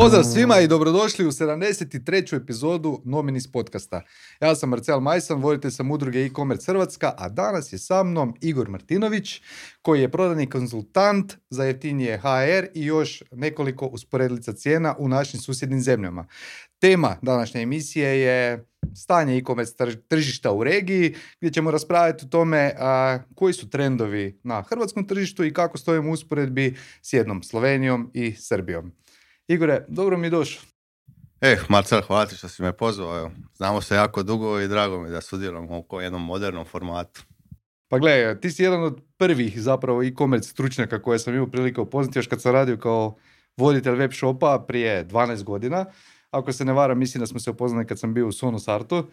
Pozdrav svima i dobrodošli u 73. epizodu Nominis podcasta. Ja sam Marcel Majsan, voditelj sam udruge e-commerce Hrvatska, a danas je sa mnom Igor Martinović, koji je prodani konzultant za jeftinije HR i još nekoliko usporedlica cijena u našim susjednim zemljama. Tema današnje emisije je stanje e-commerce tržišta u regiji, gdje ćemo raspraviti o tome a, koji su trendovi na hrvatskom tržištu i kako stojimo u usporedbi s jednom Slovenijom i Srbijom. Igore, dobro mi došao. Eh, Marcel, hvala ti što si me pozvao. Evo. Znamo se jako dugo i drago mi da sudjelujemo u jednom modernom formatu. Pa gle, ti si jedan od prvih zapravo e-commerce stručnjaka koje sam imao prilike upoznati još kad sam radio kao voditelj web shopa prije 12 godina. Ako se ne varam, mislim da smo se upoznali kad sam bio u Sonos Artu.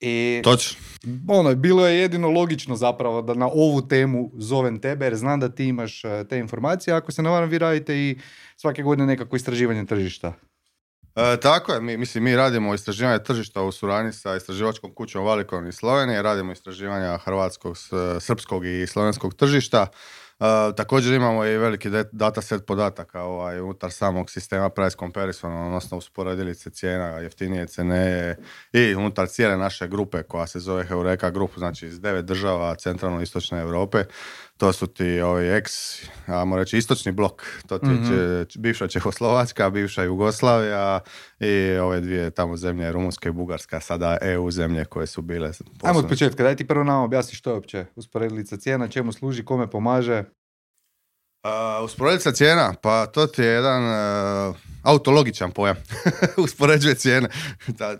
I, Točno. Ono, bilo je jedino logično zapravo da na ovu temu zovem tebe jer znam da ti imaš e, te informacije. Ako se ne varam, vi radite i svake godine nekako istraživanje tržišta. E, tako je, mi, mislim, mi radimo istraživanje tržišta u suradnji sa istraživačkom kućom Valikon iz Slovenije, radimo istraživanja hrvatskog, srpskog i slovenskog tržišta. Također imamo i veliki dataset podataka ovaj, unutar samog sistema price comparison, odnosno usporedilice cijena, jeftinije cene i unutar cijele naše grupe koja se zove Heureka Group, znači iz devet država centralno-istočne Europe to su ti ovaj ex, ajmo reći istočni blok, to ti mm bivša Čehoslovačka, bivša Jugoslavija i ove dvije tamo zemlje, Rumunjska i Bugarska, sada EU zemlje koje su bile. Posledne. Ajmo od početka, daj ti prvo nam objasni što je uopće usporedilica cijena, čemu služi, kome pomaže. Uh, usporedilica cijena, pa to ti je jedan uh, autologičan pojam. Uspoređuje cijene.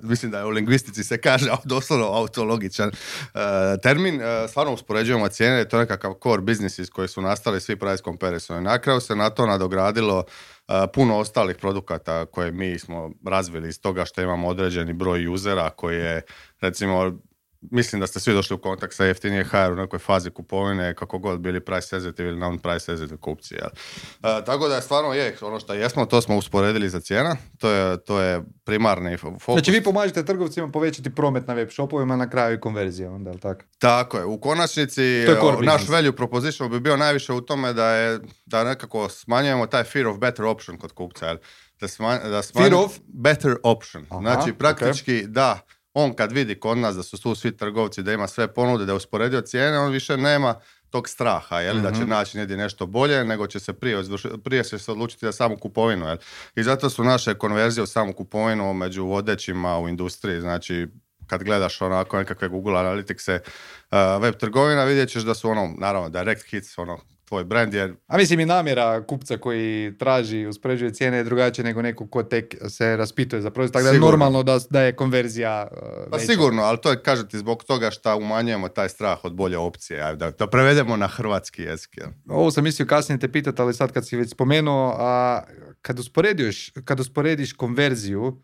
Mislim da je u lingvistici se kaže doslovno autologičan uh, termin. Uh, stvarno uspoređujemo cijene, to je nekakav core business iz koji su nastali svi price comparison. Na kraju se na to nadogradilo puno ostalih produkata koje mi smo razvili iz toga što imamo određeni broj usera koji je recimo mislim da ste svi došli u kontakt sa jeftinije HR u nekoj fazi kupovine, kako god bili price sensitive ili non-price sensitive kupci. Jel? E, tako da je stvarno je, ono što jesmo, to smo usporedili za cijena, to je, to je primarni fokus. Znači vi pomažete trgovcima povećati promet na web shopovima, na kraju i konverzija, onda, je tako? Tako je, u konačnici je naš value proposition bi bio najviše u tome da je, da nekako smanjujemo taj fear of better option kod kupca, jel? Da, smanj, da Fear of? Better option. Aha, znači, praktički, da, on kad vidi kod nas da su tu svi trgovci, da ima sve ponude, da je usporedio cijene, on više nema tog straha, jel, da će mhm. naći negdje nešto bolje, nego će se prije, prije će se odlučiti za samu kupovinu. Jel. I zato su naše konverzije u samu kupovinu među vodećima u industriji, znači kad gledaš onako nekakve Google Analytics uh, web trgovina, vidjet ćeš da su ono, naravno, direct hits, ono, tvoj brand jer... A mislim i namjera kupca koji traži, uspoređuje cijene je drugačije nego neko ko tek se raspituje za proizvod, tako da je normalno da, da je konverzija uh, Pa sigurno, ali to je, kažete, zbog toga što umanjujemo taj strah od bolje opcije, ajde, da to prevedemo na hrvatski jezik. Ovo sam mislio kasnije te pitati, ali sad kad si već spomenuo, a kad usporediš, kad usporediš konverziju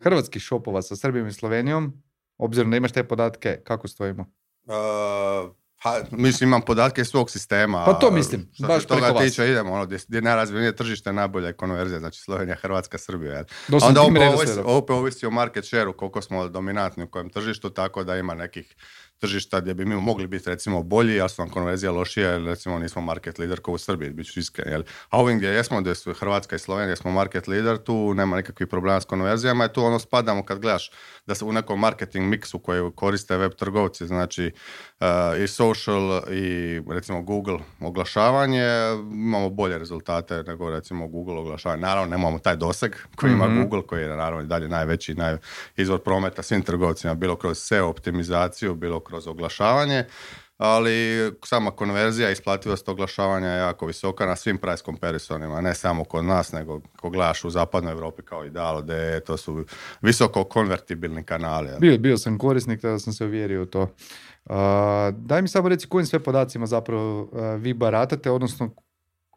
hrvatskih shopova sa Srbijom i Slovenijom, obzirom da imaš te podatke, kako stojimo? Uh, ha, mislim, imam podatke iz svog sistema. Pa to mislim, što baš toga preko tiče, idemo, ono, gdje, je najrazvijenije tržište, najbolja konverzija, znači Slovenija, Hrvatska, Srbija. A onda opet ovisi o market share koliko smo dominantni u kojem tržištu, tako da ima nekih tržišta gdje bi mi mogli biti recimo bolji, su nam konverzija lošija, jer recimo nismo market leader kao u Srbiji, bit ću iskren. Jel? A ovim gdje jesmo, gdje su Hrvatska i Slovenija smo market leader, tu nema nikakvih problema s konverzijama i tu ono spadamo kad gledaš da se u nekom marketing miksu koji koriste web trgovci, znači uh, i social i recimo Google oglašavanje, imamo bolje rezultate nego recimo Google oglašavanje. Naravno, nemamo taj doseg koji ima mm-hmm. Google, koji je naravno dalje najveći naj, izvor prometa svim trgovcima, bilo kroz SEO optimizaciju, bilo kroz oglašavanje, ali sama konverzija i isplativost oglašavanja je jako visoka na svim price comparisonima, ne samo kod nas, nego ko gledaš u zapadnoj Europi kao Idealo, da to su visoko konvertibilni kanali. Bio, bio sam korisnik, tada sam se uvjerio u to. Uh, daj mi samo reci kojim sve podacima zapravo uh, vi baratate, odnosno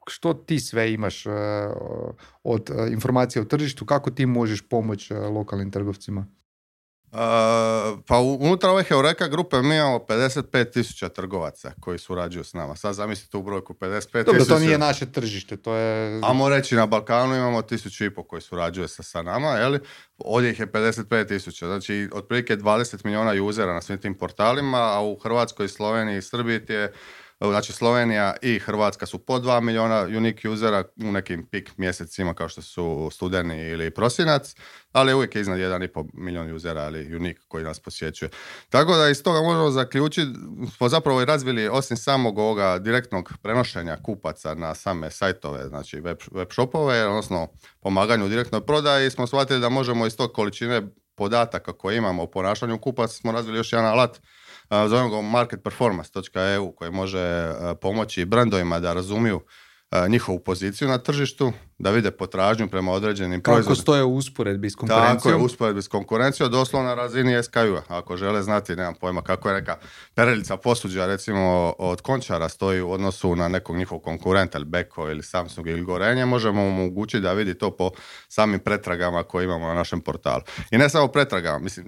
što ti sve imaš uh, od informacija o tržištu, kako ti možeš pomoći lokalnim trgovcima? Pa unutar ove Heureka grupe mi imamo 55 tisuća trgovaca koji surađuju s nama. Sad zamislite u brojku 55 Dobro, to nije naše tržište, to je... Amo reći, na Balkanu imamo tisuću i po koji surađuje sa, sa nama, jeli? Ovdje ih je 55 tisuća, znači otprilike 20 milijuna usera na svim tim portalima, a u Hrvatskoj, Sloveniji i Srbiji je Znači Slovenija i Hrvatska su po 2 milijuna unique usera u nekim pik mjesecima kao što su studeni ili prosinac, ali uvijek je iznad 1,5 milijun usera ali unique koji nas posjećuje. Tako da iz toga možemo zaključiti, smo zapravo i razvili osim samog ovoga direktnog prenošenja kupaca na same sajtove, znači web, web shopove, odnosno pomaganju u direktnoj prodaji, smo shvatili da možemo iz tog količine podataka koje imamo o ponašanju kupaca smo razvili još jedan alat zovemo ga marketperformance.eu koji može pomoći brandovima da razumiju njihovu poziciju na tržištu, da vide potražnju prema određenim proizvodima. Kako stoje u usporedbi s konkurencijom? Tako je, usporedbi s konkurencijom, doslovno na razini SKU-a. Ako žele znati, nemam pojma kako je neka perelica posuđa, recimo od končara stoji u odnosu na nekog njihovog konkurenta, ili Beko ili Samsung ili Gorenje, možemo omogućiti da vidi to po samim pretragama koje imamo na našem portalu. I ne samo pretragama, mislim,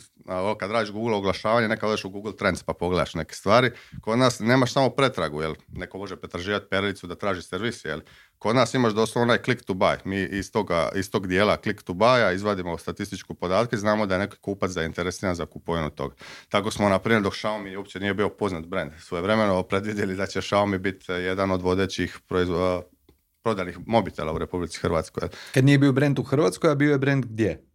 kad radiš Google oglašavanje, neka odeš u Google Trends pa pogledaš neke stvari. Kod nas nemaš samo pretragu, jel? Neko može pretraživati perilicu da traži servis, jel? Kod nas imaš doslovno onaj click to buy. Mi iz, toga, iz tog dijela click to buy izvadimo statističku podatke, znamo da je neki kupac zainteresiran za kupovinu toga. Tako smo, na primjer, dok Xiaomi uopće nije bio poznat brand, svoje vremeno predvidjeli da će Xiaomi biti jedan od vodećih proizvoda prodanih mobitela u Republici Hrvatskoj. Kad nije bio brand u Hrvatskoj, a bio je brand gdje?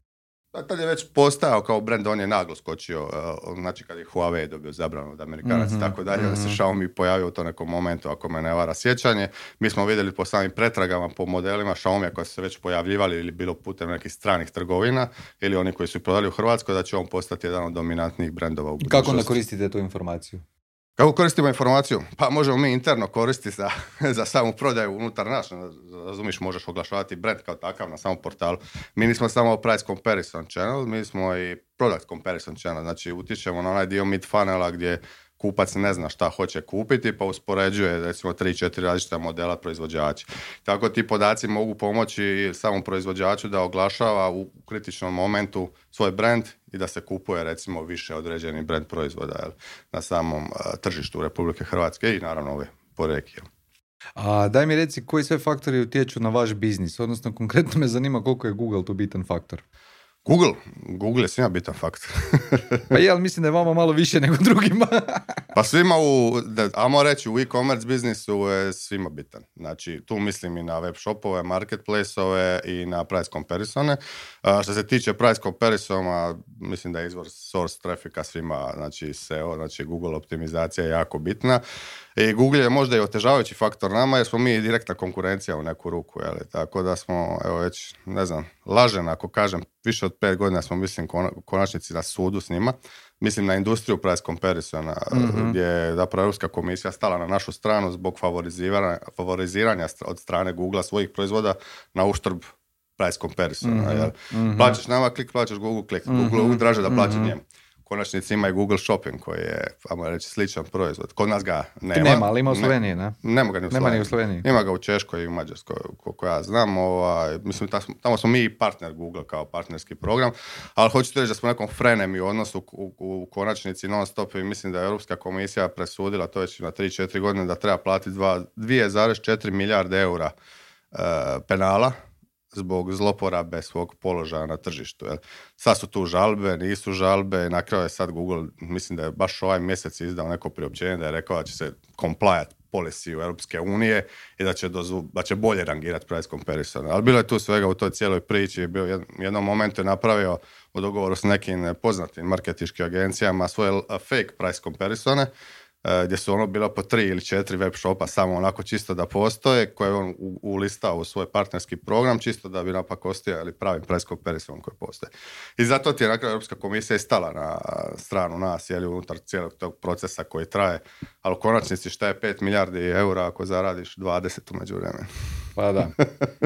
Tad je već postao kao brand, on je naglo skočio, e, znači kad je Huawei dobio zabranu od Amerikanaca i mhm, tako dalje, da se mhm. Xiaomi pojavio u to nekom momentu, ako me ne vara sjećanje. Mi smo vidjeli po samim pretragama, po modelima Xiaomi koji su se već pojavljivali ili bilo putem nekih stranih trgovina ili oni koji su prodali u Hrvatskoj, da će on postati jedan od dominantnih brendova u budućnosti. Kako ne koristite tu informaciju? Kako koristimo informaciju? Pa možemo mi interno koristiti za, za samu prodaju unutar nas. Razumiš, možeš oglašavati brand kao takav na samom portalu. Mi nismo samo price comparison channel, mi smo i product comparison channel. Znači utječemo na onaj dio mid funnela gdje kupac ne zna šta hoće kupiti pa uspoređuje recimo 3-4 različita modela proizvođača. Tako ti podaci mogu pomoći samom proizvođaču da oglašava u kritičnom momentu svoj brand i da se kupuje recimo više određeni brand proizvoda jel, na samom tržištu Republike Hrvatske i naravno ove porekije. A daj mi reci koji sve faktori utječu na vaš biznis, odnosno konkretno me zanima koliko je Google tu bitan faktor. Google, Google je svima bitan faktor. pa je, ali mislim da je vama malo više nego drugima. pa svima u, da, ajmo reći, u e-commerce biznisu je svima bitan. Znači, tu mislim i na web shopove, marketplace-ove i na price comparisone. A, što se tiče price comparisona, mislim da je izvor source trafika svima, znači SEO, znači Google optimizacija je jako bitna. I Google je možda i otežavajući faktor nama jer smo mi direktna konkurencija u neku ruku, jel? tako da smo, evo već, ne znam, lažem ako kažem, više od pet godina smo, mislim, u konačnici na sudu s njima, mislim na industriju price comparisona, mm gdje je zapravo Europska komisija stala na našu stranu zbog favoriziranja, favoriziranja od strane Google svojih proizvoda na uštrb price comparisona. mm Jel? Plaćaš nama klik, plaćaš Google klik. Google uvijek draže da plaća njemu konačnici ima i Google Shopping koji je, ajmo reći, sličan proizvod. Kod nas ga nema. Nema, ali ima u Sloveniji, ne? Nema ga ni u Sloveniji. Nema ni u Sloveniji. Ima ga u Češkoj i u Mađarskoj, koliko ja znam. Ovaj, mislim, tamo smo mi partner Google kao partnerski program, ali hoću reći da smo nekom frenem i odnosu u, u, konačnici non stop i mislim da je Europska komisija presudila to već na 3-4 godine da treba platiti 2,4 milijarde eura uh, penala zbog zloporabe svog položaja na tržištu. Jel. Sad su tu žalbe, nisu žalbe, na kraju je sad Google, mislim da je baš ovaj mjesec izdao neko priopćenje da je rekao da će se komplijat policy u Europske unije i da će, dozu, da će bolje rangirati price comparison. Ali bilo je tu svega u toj cijeloj priči. Bio u jednom momentu je napravio u dogovoru s nekim poznatim marketičkim agencijama svoje fake price comparisone gdje su ono bilo po tri ili četiri web shopa samo onako čisto da postoje, koje on ulistao u svoj partnerski program, čisto da bi napak ili pravim price comparison koji postoje. I zato ti je na Europska komisija i stala na stranu nas, jeli unutar cijelog tog procesa koji traje, ali u konačnici šta je 5 milijardi eura ako zaradiš 20 umeđu vremenu. Pa da.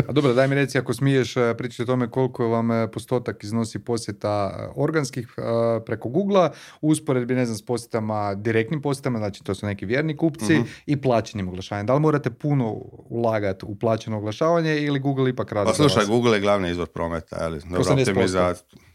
A dobro, daj mi reci ako smiješ e, pričati o tome koliko vam e, postotak iznosi posjeta organskih preko Google-a, usporedbi ne znam s posjetama, direktnim posjetama, znači to su neki vjerni kupci uh i plaćenim oglašavanjem. Da li morate puno ulagati u plaćeno oglašavanje ili Google ipak radi? Pa slušaj, Google je glavni izvor prometa, ali dobro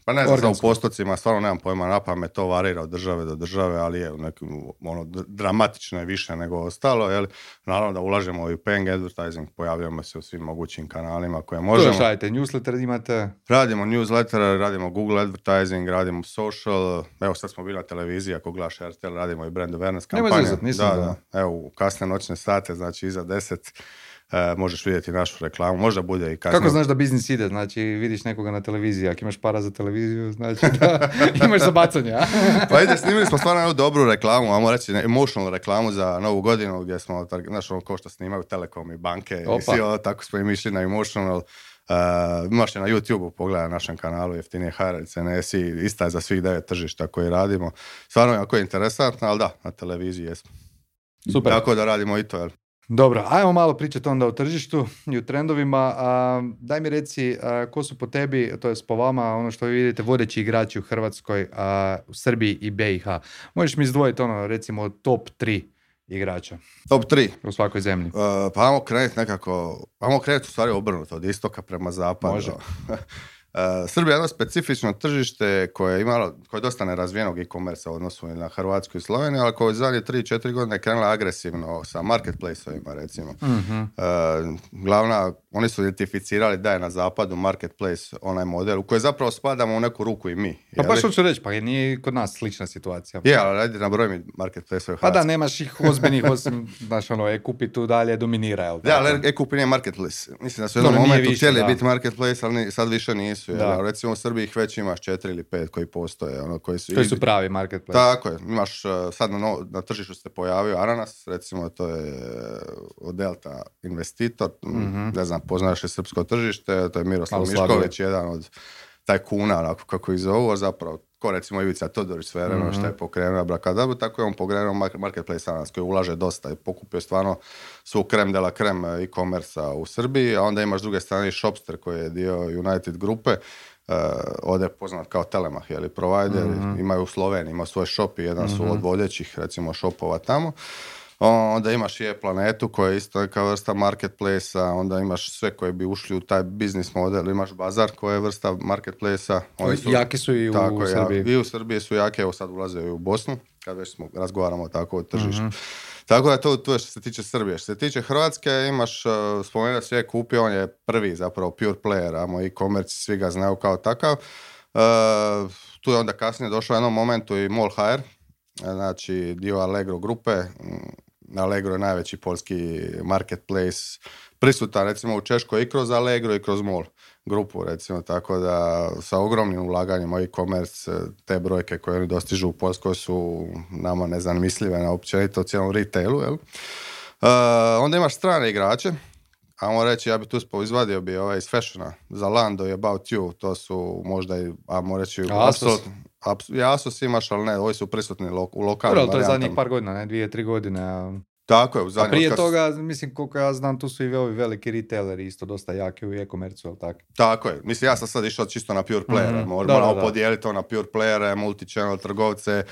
Pa ne znam, u postocima, stvarno nemam pojma na pamet, to varira od države do države, ali je nekim, ono, dramatično je više nego ostalo, jel? Naravno da ulažemo i u paying advertising, pojavljamo se u svim mogućim kanalima koje možemo. To šajte, newsletter imate? Radimo newsletter, radimo Google advertising, radimo social, evo sad smo bili na televiziji, ako gledaš RTL, radimo i brand awareness kampanje. nisam da, da, evo, u kasne noćne sate, znači iza deset, možeš vidjeti našu reklamu, možda bude i kasnije. Kako znaš da biznis ide? Znači vidiš nekoga na televiziji, ako imaš para za televiziju, znači da imaš za bacanje, pa ide, snimili smo stvarno jednu dobru reklamu, ajmo reći emotional reklamu za novu godinu gdje smo, znaš ono ko što snimaju Telekom i banke Opa. i svi tako smo im išli na emotional Uh, imaš je na YouTube-u, pogledaj na našem kanalu Jeftinije HR, CNS i ista je za svih devet tržišta koje radimo. Stvarno je jako interesantno, ali da, na televiziji jesmo. Super. Tako da radimo i to, jel? Dobro, ajmo malo pričati onda o tržištu i o trendovima. A, daj mi reci, ko su po tebi, to je po vama, ono što vi vidite, vodeći igrači u Hrvatskoj, a, u Srbiji i BiH. Možeš mi izdvojiti ono, recimo, top 3 igrača? Top 3? U svakoj zemlji. Uh, pa ajmo krenuti nekako, ajmo krenuti u stvari obrnuto, od istoka prema zapadu. Može. Uh, Srbija je jedno specifično tržište koje je imalo, koje je dosta nerazvijenog e-commerce u odnosu na Hrvatsku i Sloveniju, ali koje je zadnje 3-4 godine krenula agresivno sa marketplace-ovima recimo. uh glavna, oni su identificirali da je na zapadu marketplace onaj model u koji zapravo spadamo u neku ruku i mi. Pa baš ću reći, pa nije kod nas slična situacija. Je, ali radi na broj mi marketplace Pa da, nemaš ih ozbiljnih osim, znaš ono, e-kupi tu dalje dominira, jel? Da, ali e-kupi nije marketplace. Mislim da su u jednom momentu htjeli biti marketplace, ali sad više nisu nisu. Da. Recimo u Srbiji ih već imaš četiri ili pet koji postoje. Ono, koji su, koji su pravi marketplace. Tako je. Imaš, uh, sad na, na tržištu se pojavio Aranas, recimo to je uh, od Delta investitor. mm Ne znam, poznaš je srpsko tržište, to je Miroslav Mišković, jedan od taj kuna, onako kako ih zovu, zapravo ko recimo Ivica Todorić sve mm što je pokrenuo tako je on pokrenuo Marketplace Anas koji ulaže dosta i pokupio stvarno svu krem de la krem e-commerce u Srbiji, a onda imaš s druge strane Shopster koji je dio United grupe, uh, ovdje je poznat kao Telemach, li provider, mm imaju u Sloveniji, ima svoj shop i jedan su mhm. od vodećih recimo shopova tamo. Onda imaš je planetu koja je isto neka vrsta marketplace onda imaš sve koje bi ušli u taj biznis model, imaš bazar koja je vrsta marketplace Oni su, jaki su i u, tako, Srbiji. I u Srbiji su jake, evo sad ulaze i u Bosnu, kad već smo, razgovaramo tako o tržištu. Mhm. Tako da to, to je što se tiče Srbije. Što se tiče Hrvatske, imaš, uh, spomenuo sve je kupio, on je prvi zapravo pure player, a moji komerci svi ga znaju kao takav. Uh, tu je onda kasnije došao u jednom momentu i Mall HR, znači dio Allegro grupe, Allegro je najveći polski marketplace, prisutan recimo u Češkoj i kroz Allegro i kroz MOL grupu recimo, tako da sa ogromnim ulaganjima e-commerce te brojke koje oni dostižu u Polskoj su nama nezamislive na općenito cijelom retailu. Jel? Uh, onda imaš strane igrače, ajmo reći, ja bi tu izvadio bi ovaj iz fashiona, Zalando i About You, to su možda i, ajmo reći, apsolutno, Asus imaš, ali ne, ovi su prisutni lo, u lokalnim Dobro, to je zadnjih par godina, ne, dvije, tri godine. Tako je, u A prije toga, mislim, koliko ja znam, tu su i ovi veliki retaileri isto dosta jaki u e-komercu, ali tako? Tako je. Mislim, ja sam sad išao čisto na pure playere. Mm-hmm. Moramo podijeliti to na pure playere, multi-channel trgovce,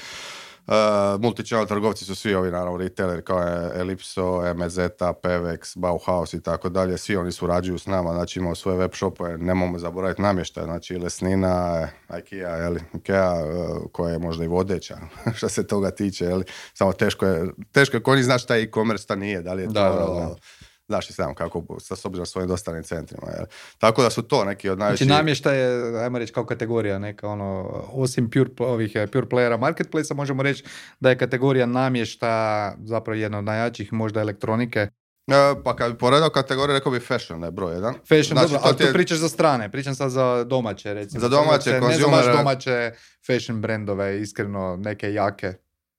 Uh, multichannel trgovci su svi ovi naravno retaileri kao je Elipso, MZ, Pevex, Bauhaus i tako dalje, svi oni surađuju s nama, znači imamo svoje web shopove, nemojmo zaboraviti namještaj, znači Lesnina, Ikea, jeli, Ikea uh, koja je možda i vodeća što se toga tiče, jeli, samo teško je, teško je ko znaš šta je e-commerce, šta nije, da li je to da, da, da znaš i sam kako sa s obzirom svojim dostavnim centrima. Jel? Tako da su to neki od najvećih... Znači namještaj je, ajmo reći, kao kategorija neka, ono, osim pure, ovih eh, pure playera marketplace možemo reći da je kategorija namješta zapravo jedna od najjačih, možda elektronike. E, pa kad bi poredao kategoriju, rekao bi fashion da je broj jedan. Fashion, znači, dobro, ali tu pričaš za strane, pričam sad za domaće, recimo. Za domaće, consumer... Ne domaće fashion brendove, iskreno, neke jake.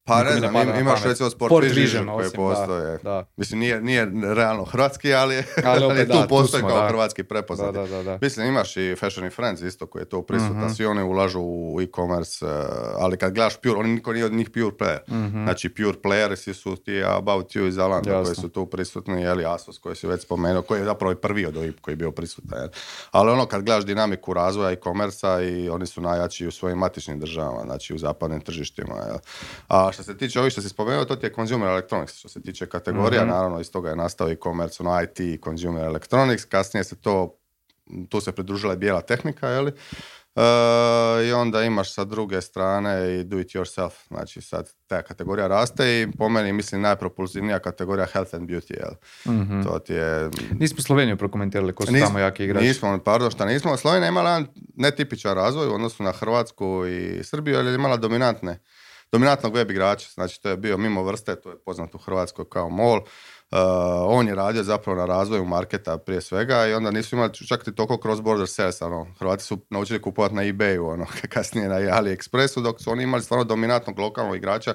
Pa ne znam, im, imaš recimo Sport, Sport Vision, Vision koji postoje. Da, da. Mislim, nije, nije realno hrvatski, ali, ali, ali tu da, postoji tu smo, kao da. hrvatski prepoznat. Da, da, da, Mislim, imaš i Fashion and Friends isto koji je to prisutan, mm-hmm. svi oni ulažu u e-commerce, eh, ali kad gledaš Pure, oni niko nije od njih Pure Player. Mm-hmm. Znači, Pure Player svi su ti About You iz Zalanda koji su tu prisutni, jeli Asos koji si već spomenuo, koji je zapravo i prvi od OIP koji je bio prisutan. Jel? Ali ono, kad gledaš dinamiku razvoja e-commerce i oni su najjači u svojim matičnim državama, znači u zapadnim tržištima. Jel? A što se tiče ovih što si spomenuo, to ti je consumer electronics, što se tiče kategorija, mm-hmm. naravno iz toga je nastao i commerce, ono IT, consumer electronics, kasnije se to, tu se pridružila i bijela tehnika, je li? I onda imaš sa druge strane i do it yourself. Znači sad ta kategorija raste i po meni mislim najpropulzivnija kategorija health and beauty. Jel? mm To ti je... Nismo Sloveniju prokomentirali ko su tamo jaki igrači. Nismo, pardon šta nismo. Slovenija imala netipičan razvoj u odnosu na Hrvatsku i Srbiju, ali je imala dominantne dominantnog web igrača, znači to je bio mimo vrste, to je poznat u Hrvatskoj kao MOL, Uh, on je radio zapravo na razvoju marketa prije svega i onda nisu imali čak i toliko cross-border sales, ono, Hrvati su naučili kupovati na eBayu, ono, kasnije na AliExpressu, dok su oni imali stvarno dominantnog lokalnog igrača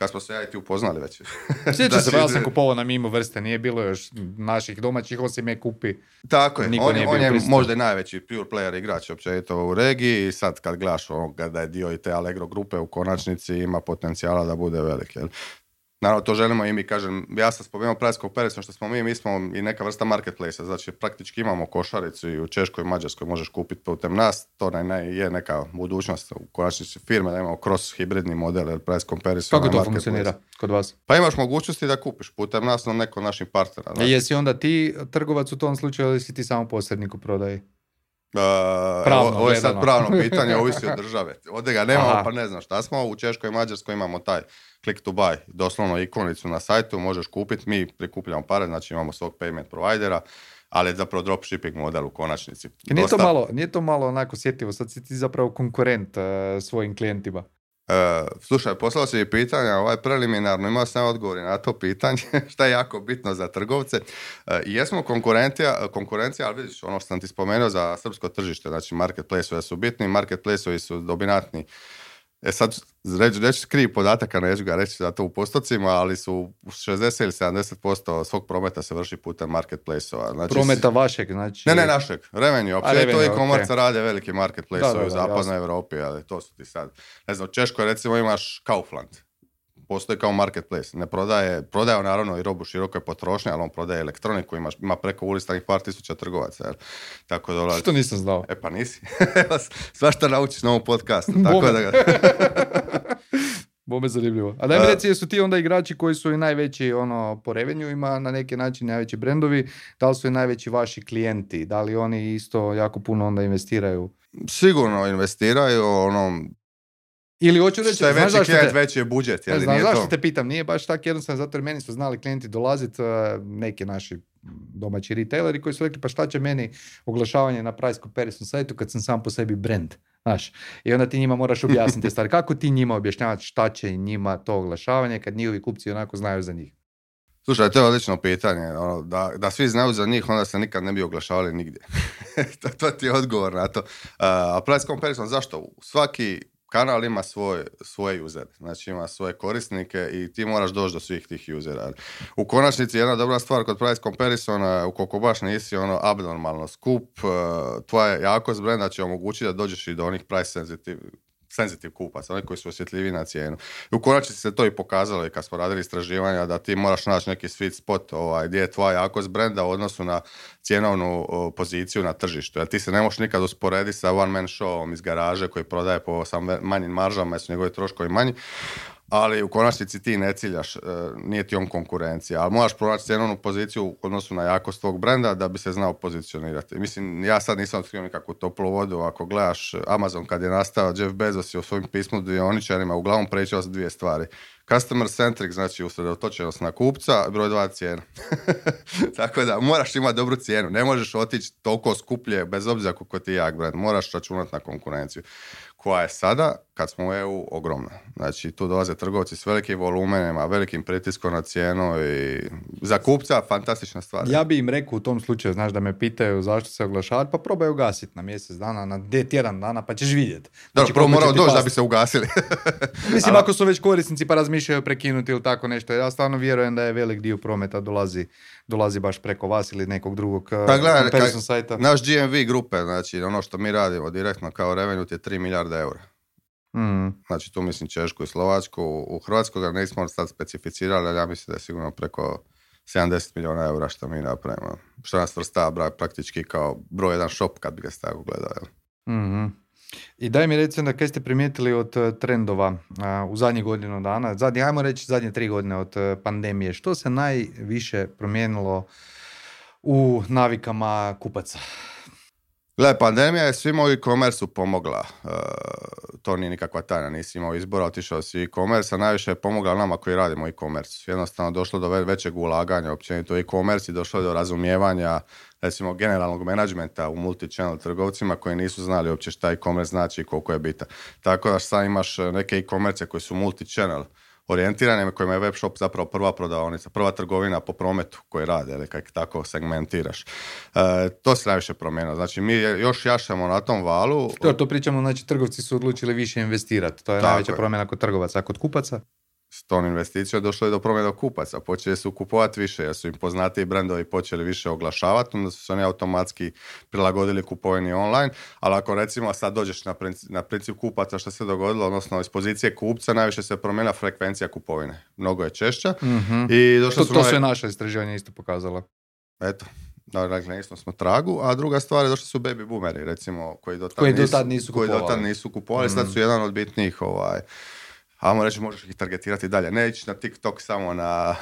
kad smo se ja i ti upoznali već. Sjećam se, ja sam kupovao na mimo vrste, nije bilo još naših domaćih, osim je kupi. Tako je, on, je, on je možda i najveći pure player igrač općenito u regiji i sad kad gledaš da je dio i te Allegro grupe u konačnici ima potencijala da bude velik. Jel? Naravno, to želimo i mi, kažem, ja sam spomenuo Price Comparison, što smo mi, mi smo i neka vrsta marketplace znači praktički imamo košaricu i u Češkoj i Mađarskoj možeš kupiti putem nas, to naj, je neka budućnost u konačnici firme da imamo cross hibridni model, jer Price Comparison Kako to funkcionira kod vas? Pa imaš mogućnosti da kupiš putem nas na neko naših partnera. Znači. Jesi onda ti trgovac u tom slučaju ili si ti samo posrednik u prodaji? Uh, ovo je sad pravno pitanje, ovisi od države. Ovdje ga nemamo, pa ne znam šta smo. U Češkoj i Mađarskoj imamo taj click to buy, doslovno ikonicu na sajtu, možeš kupiti, mi prikupljamo pare, znači imamo svog payment providera, ali je zapravo dropshipping model u konačnici. Nije, to malo, nije to malo onako sjetivo, sad si ti zapravo konkurent uh, svojim klijentima. Uh, slušaj, poslao si i pitanja, ovaj preliminarno, imao sam odgovor na to pitanje, šta je jako bitno za trgovce. Uh, jesmo konkurencija, konkurencija, ali vidiš ono što sam ti spomenuo za srpsko tržište, znači marketplace su bitni, marketplace su dominantni E sad, reći, reći krivi podataka, neću ga reći zato u postocima, ali su 60 ili 70% svog prometa se vrši putem marketplace-ova. Znači, prometa vašeg, znači? Ne, ne, našeg. Revenue. Opće to i commerce rade veliki marketplace-ovi u zapadnoj Europi, ali to su ti sad. Ne znam, u Češkoj recimo imaš Kaufland postoji kao marketplace. Ne prodaje, prodaje naravno i robu široke potrošnje, ali on prodaje elektroniku, ima, ima preko ulistanih par tisuća trgovaca. Jer. Tako da, Što nisam znao? E pa nisi. Svašta naučiš na ovom podcastu. Tako da ga... Bome zanimljivo. A daj mi reci, jesu ti onda igrači koji su i najveći ono, po ima na neki način najveći brendovi, da li su i najveći vaši klijenti? Da li oni isto jako puno onda investiraju? Sigurno investiraju, ono, ili hoću reći, što je veći klijent, veći je budžet. Ne znam, zašto te pitam, nije baš tako jednostavno, zato jer meni su znali klijenti dolaziti, eh, neki naši domaći retaileri koji su rekli pa šta će meni oglašavanje na price comparison sajtu kad sam sam po sebi brand. Znaš, i onda ti njima moraš objasniti stvari. Kako ti njima objašnjavati šta će njima to oglašavanje kad njihovi kupci onako znaju za njih? Slušaj, to je odlično pitanje. Ono, da, da svi znaju za njih, onda se nikad ne bi oglašavali nigdje. to, to, ti je odgovor na to. Uh, a price comparison, zašto? Svaki kanal ima svoj, svoje user, znači ima svoje korisnike i ti moraš doći do svih tih usera. U konačnici jedna dobra stvar kod price comparisona, ukoliko baš nisi ono abnormalno skup, eh, tvoja jakost brenda će omogućiti da dođeš i do onih price sensitive senzitiv kupac, oni koji su osjetljivi na cijenu. I u konačnici se to i pokazalo i kad smo radili istraživanja da ti moraš naći neki sweet spot ovaj, gdje je tvoja jakost brenda u odnosu na cjenovnu poziciju na tržištu. Jer ti se ne možeš nikad usporediti sa one man showom iz garaže koji prodaje po sam manjim maržama jer su njegovi troškovi manji ali u konačnici ti ne ciljaš, e, nije ti on konkurencija, ali moraš pronaći cjenovnu poziciju u odnosu na jakost tvog brenda da bi se znao pozicionirati. Mislim, ja sad nisam otkrio nikakvu toplu vodu, ako gledaš Amazon kad je nastao, Jeff Bezos je u svojim pismu dioničarima uglavnom pričao s dvije stvari. Customer centric, znači usredotočenost na kupca, broj dva cijena. Tako da moraš imati dobru cijenu, ne možeš otići toliko skuplje bez obzira kako ti je jak brand, moraš računati na konkurenciju koja je sada, kad smo u EU, ogromna. Znači, tu dolaze trgovci s velikim volumenima, velikim pritiskom na cijenu i za kupca fantastična stvar. Ja bi im rekao u tom slučaju, znaš, da me pitaju zašto se oglašavati, pa probaj ugasiti na mjesec dana, na tjedan dana, pa ćeš vidjeti. Znači, prvo morao doći da bi se ugasili. Mislim, ako su već korisnici pa razmišljaju prekinuti ili tako nešto, ja stvarno vjerujem da je velik dio prometa dolazi dolazi baš preko vas ili nekog drugog pa, gledaj, sajta. Naš GMV grupe, znači ono što mi radimo direktno kao revenue je 3 milijarde eura. Mm. Znači tu mislim Češku i Slovačku. U Hrvatskoj ga nismo sad specificirali, ali ja mislim da je sigurno preko 70 milijuna eura što mi napravimo. Što nas vrsta praktički kao broj jedan shop kad bi ga se tako gledao. mm i daj mi recimo da kaj ste primijetili od e, trendova u zadnjih godinu dana, zadnji, ajmo reći zadnje tri godine od e, pandemije, što se najviše promijenilo u navikama kupaca? Gle, pandemija je svima u e-commerce pomogla. E, to nije nikakva tajna, nisi imao izbora, otišao si e-commerce, a najviše je pomogla nama koji radimo e-commerce. Jednostavno došlo do većeg ulaganja općenito e-commerce i došlo do razumijevanja recimo generalnog menadžmenta u multi-channel trgovcima koji nisu znali uopće šta e-commerce znači i koliko je bitan. Tako da sad imaš neke e-commerce koji su multi-channel orijentirane, kojima je web shop zapravo prva prodavnica, prva trgovina po prometu koji rade, ili kako tako segmentiraš. E, to se najviše promijenilo. Znači, mi još jašamo na tom valu. To, to pričamo, znači, trgovci su odlučili više investirati. To je najveća promjena kod trgovaca. A kod kupaca? S tom investicijom došlo je do promjena kupaca. Počeli su kupovati više, jer su im poznatiji brendovi počeli više oglašavati, onda su se oni automatski prilagodili kupovini online, ali ako recimo sad dođeš na princip, na princip kupaca što se dogodilo, odnosno iz pozicije kupca, najviše se promijenila frekvencija kupovine. Mnogo je češća. mm I došlo to, su to sve naše istraživanje isto pokazalo. Eto, dakle, isto smo tragu, a druga stvar je došli su baby boomeri, recimo, koji do tad, koji nisu, do tad nisu kupovali. Koji do tad nisu kupovali, sad mhm. su jedan od bitnijih ovaj, Ajmo reći, možeš ih targetirati dalje. Ne ići na TikTok samo na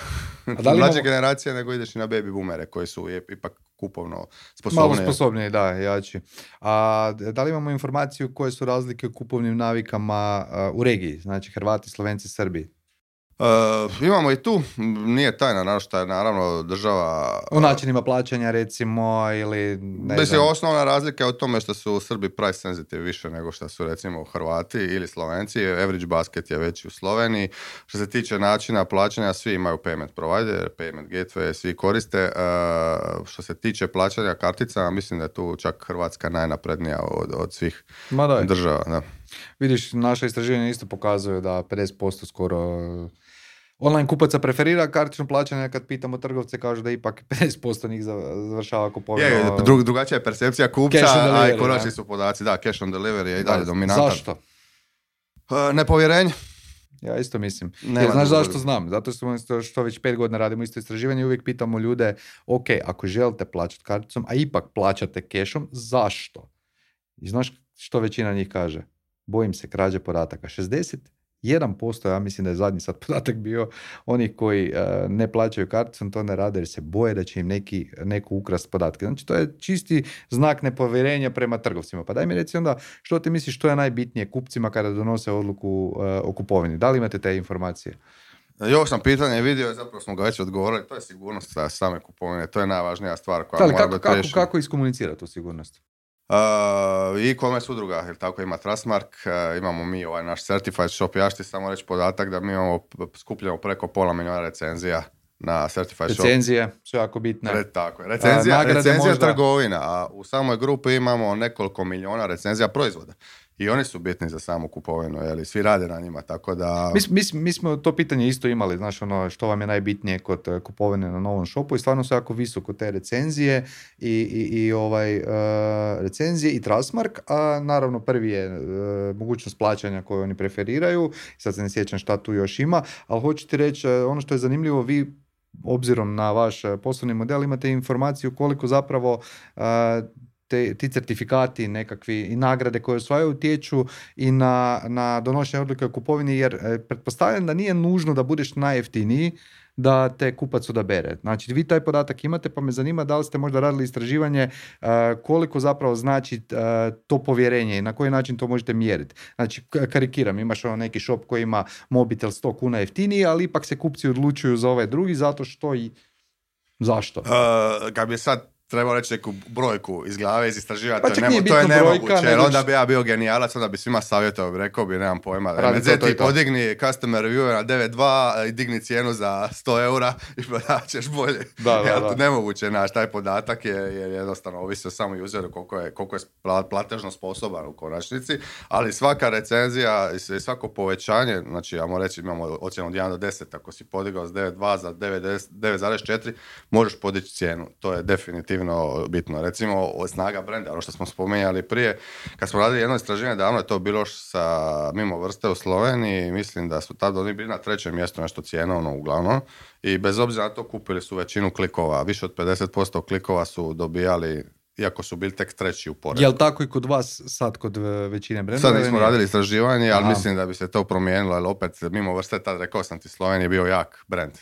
mlađe generacije, nego ideš i na baby boomere koji su ipak kupovno sposobniji. Malo sposobniji, da, jači. A da li imamo informaciju koje su razlike u kupovnim navikama u regiji? Znači Hrvati, Slovenci, Srbi? Uh, imamo i tu, nije tajna na što je naravno država... U načinima plaćanja recimo ili ne Mislim, osnovna razlika je u tome što su Srbi price sensitive više nego što su recimo Hrvati ili Slovenci. Average basket je veći u Sloveniji. Što se tiče načina plaćanja, svi imaju payment provider, payment gateway, svi koriste. Uh, što se tiče plaćanja kartica, mislim da je tu čak Hrvatska najnaprednija od, od svih država. Da. Vidiš, naša istraživanja isto pokazuju da 50% skoro online kupaca preferira kartično plaćanje, kad pitamo trgovce kažu da ipak 50% njih završava kupovinu. Je, drug, drugačija je percepcija kupca, a i konačni su podaci, da, cash on delivery je i dalje dominantan. Zašto? Uh, nepovjerenje. Ja isto mislim. Nema znaš zašto znam? Zato što, što već pet godina radimo isto istraživanje i uvijek pitamo ljude, ok, ako želite plaćati karticom, a ipak plaćate cashom, zašto? I znaš što većina njih kaže? Bojim se krađe podataka. 60 1%, ja mislim da je zadnji sad podatak bio, oni koji e, ne plaćaju karticom to ne rade jer se boje da će im neki, neko ukrast podatke. Znači to je čisti znak nepovjerenja prema trgovcima. Pa daj mi reci onda što ti misliš što je najbitnije kupcima kada donose odluku e, o kupovini. Da li imate te informacije? Još sam pitanje vidio, zapravo smo ga već odgovorili, to je sigurnost same kupovine, to je najvažnija stvar koja mora kako, kako, kako iskomunicirati tu sigurnost? Uh, e-commerce udruga, jer tako ima Trustmark, uh, imamo mi ovaj naš certified shop, ja ti samo reći podatak da mi imamo skupljeno preko pola milijuna recenzija na certified shop. Recenzije su jako bitne. Re, tako je. Recenzija, uh, recenzija trgovina, a u samoj grupi imamo nekoliko milijuna recenzija proizvoda i oni su bitni za samu kupovinu, jer svi rade na njima, tako da... Mi, mi, mi, smo to pitanje isto imali, znaš, ono, što vam je najbitnije kod uh, kupovine na novom shopu i stvarno su jako visoko te recenzije i, i, i ovaj, uh, recenzije i Trustmark, a naravno prvi je uh, mogućnost plaćanja koju oni preferiraju, sad se ne sjećam šta tu još ima, ali hoću ti reći, ono što je zanimljivo, vi obzirom na vaš poslovni model imate informaciju koliko zapravo te, ti certifikati nekakvi i nagrade koje osvajaju utječu i na, na donošenje odluke o kupovini jer e, pretpostavljam da nije nužno da budeš najjeftiniji da te kupac odabere. Znači, vi taj podatak imate, pa me zanima da li ste možda radili istraživanje e, koliko zapravo znači e, to povjerenje i na koji način to možete mjeriti. Znači, karikiram, imaš ono neki shop koji ima mobitel 100 kuna jeftiniji, ali ipak se kupci odlučuju za ovaj drugi zato što i Zašto? Uh, kad bi sad treba reći neku brojku iz glave, iz istraživanja, pa to, je, to je nemoguće, jer onda bi ja bio genijalac, onda bi svima savjetovao, rekao bi, nemam pojma, MZ ti podigni customer review na 9.2 i digni cijenu za 100 eura i pa ćeš bolje. Da, da, da. nemoguće, naš, taj podatak je, je jednostavno ovisi o samo useru koliko je, koliko je platežno sposoban u konačnici, ali svaka recenzija i svako povećanje, znači ja moram reći imamo ocjenu od 1 do 10, ako si podigao s 9.2 za 9.4, možeš podići cijenu, to je definitivno definitivno bitno. Recimo, od snaga brenda, ono što smo spomenjali prije, kad smo radili jedno istraživanje davno je to bilo sa mimo vrste u Sloveniji, mislim da su tada oni bili na trećem mjestu nešto cijenovno uglavnom i bez obzira na to kupili su većinu klikova, više od 50% klikova su dobijali iako su bili tek treći u poredu. Jel tako i kod vas sad kod e, većine brendova? Sad nismo radili istraživanje, ali mislim da bi se to promijenilo, ali opet mimo vrste tad rekao sam ti Slovenija je bio jak brend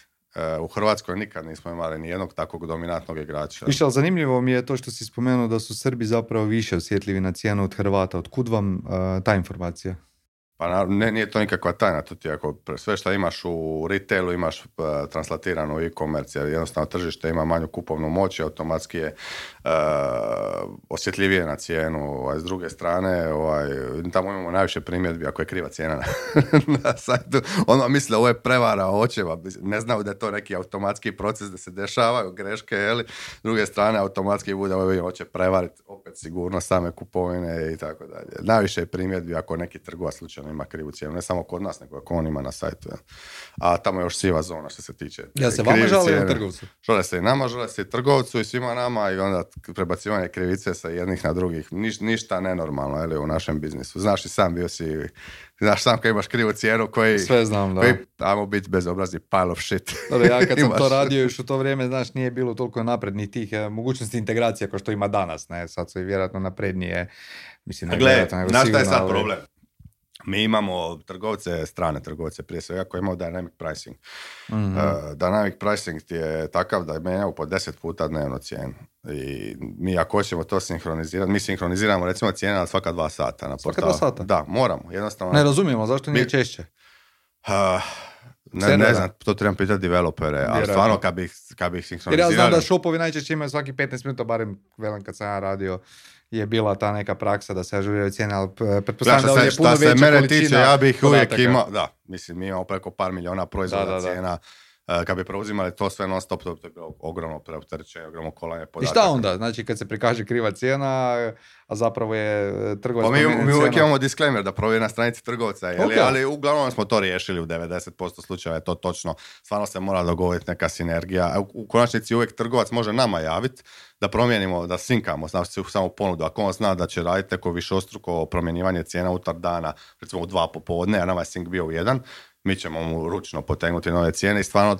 u Hrvatskoj nikad nismo imali ni jednog takvog dominantnog igrača. Više, ali zanimljivo mi je to što si spomenuo da su Srbi zapravo više osjetljivi na cijenu od Hrvata. Otkud vam ta informacija? Pa ne, nije to nikakva tajna, to ti ako sve što imaš u retailu imaš uh, translatirano u e-commerce, jer jednostavno tržište ima manju kupovnu moć i automatski je uh, osjetljivije na cijenu. Ovaj, s druge strane, ovaj, tamo imamo najviše primjedbi ako je kriva cijena na, na sajtu. Ono misle ovo je prevara očeva, ne znaju da je to neki automatski proces da se dešavaju greške, jeli? S druge strane, automatski bude ovo hoće prevariti opet sigurno same kupovine i tako dalje. Najviše je primjedbi ako neki trgovac slučajno ima krivu cijenu, ne samo kod nas, nego ako on ima na sajtu. Ja. A tamo je još siva zona što se tiče. Ja se vama žali trgovcu? Žele se i nama, žele se i trgovcu i svima nama i onda prebacivanje krivice sa jednih na drugih. Niš, ništa nenormalno je u našem biznisu. Znaš i sam bio si Znaš sam kad imaš krivu cijenu koji... Sve znam, da. Koji, ajmo biti bezobrazni pile of shit. Dobro, ja kad sam to radio još u to vrijeme, znaš, nije bilo toliko naprednih tih eh, mogućnosti integracija kao što ima danas, ne? Sad su i vjerojatno naprednije. Mislim, ne Gle, znaš šta je sad problem? Mi imamo trgovce, strane trgovce prije svega koji imaju dynamic pricing. mm dynamic pricing ti je takav da menjaju po deset puta dnevno cijenu. I mi ako hoćemo to sinhronizirati, mi sinhroniziramo recimo cijene na svaka dva sata na Svaka dva sata? Da, moramo. Jednostavno. Ne razumijemo, zašto nije češće? Uh, ne, ne znam, to trebam pitati developere, ali stvarno kad bih, kad bih sinhronizirali... Jer ja znam da shopovi najčešće imaju svaki 15 minuta, barem velim kad sam ja radio, je bila ta neka praksa da se ažuriraju cijene, ali pretpostavljam da je puno veća se mene tiče, ja bih uvijek imao, da, mislim, mi imamo preko par miliona proizvoda da, cijena, E, kad bi preuzimali to sve non stop, to bi bilo ogromno preopterećenje, ogromno kolanje podataka. I šta onda? Znači kad se prikaže kriva cijena, a zapravo je e, trgovac... Pa mi, mi uvijek imamo disclaimer da provjeri na stranici trgovca, okay. ali uglavnom smo to riješili u 90% slučajeva, je to točno. Stvarno se mora dogovoriti neka sinergija. U, u konačnici uvijek trgovac može nama javiti da promijenimo, da sinkamo znači samo ponudu. Ako on zna da će raditi neko višostruko promjenjivanje cijena utar dana, recimo u dva popodne, a nama je sink bio u jedan, mi ćemo mu ručno potegnuti nove cijene i stvarno uh,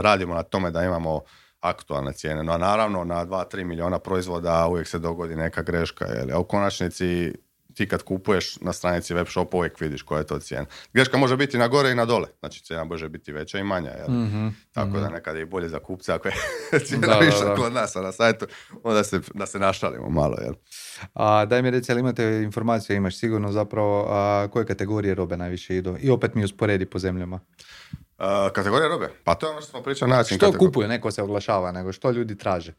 radimo na tome da imamo aktualne cijene. No naravno na 2-3 milijuna proizvoda uvijek se dogodi neka greška. Jer, a u konačnici ti kad kupuješ na stranici web shop uvijek vidiš koja je to cijena. Greška može biti na gore i na dole, znači cijena može biti veća i manja. Jel? Mm-hmm. Tako da mhm. nekada je i bolje za kupca ako je cijena viša kod nas, a na sajtu onda se, da se našalimo malo. Jel? A, daj mi reci, ali imate informacije, imaš sigurno zapravo a, koje kategorije robe najviše idu i opet mi usporedi po zemljama. Uh, kategorija robe? Pa to je ono što smo pričali način. Što kupuje, neko se oglašava, nego što ljudi traže?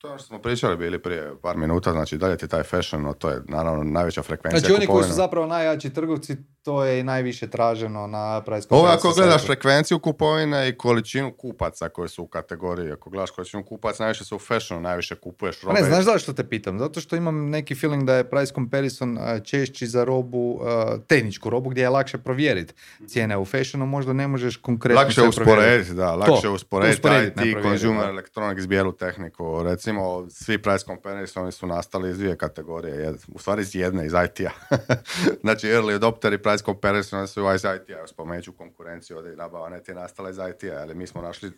To je ono što smo pričali bili prije par minuta, znači dalje ti taj fashion, no, to je naravno najveća frekvencija Znači oni koji su zapravo najjači trgovci, to je i najviše traženo na price Ovo ako gledaš frekvenciju kupovine i količinu kupaca koji su u kategoriji, ako gledaš količinu kupaca, najviše su u fashionu, najviše kupuješ robe. Ne, znaš zašto te pitam? Zato što imam neki feeling da je price comparison češći za robu, tehničku robu gdje je lakše provjeriti cijene u fashionu, možda ne možeš konkretno Lakše usporediti, da, lakše usporediti IT, consumer electronics, bijelu tehniku, recimo svi price comparisoni su nastali iz dvije kategorije, u stvari iz jedne, iz IT-a. znači early adopteri price comparison su iz IT-a, spomenuću konkurenciju ovdje i nabava net je nastala iz IT-a, ali mi smo našli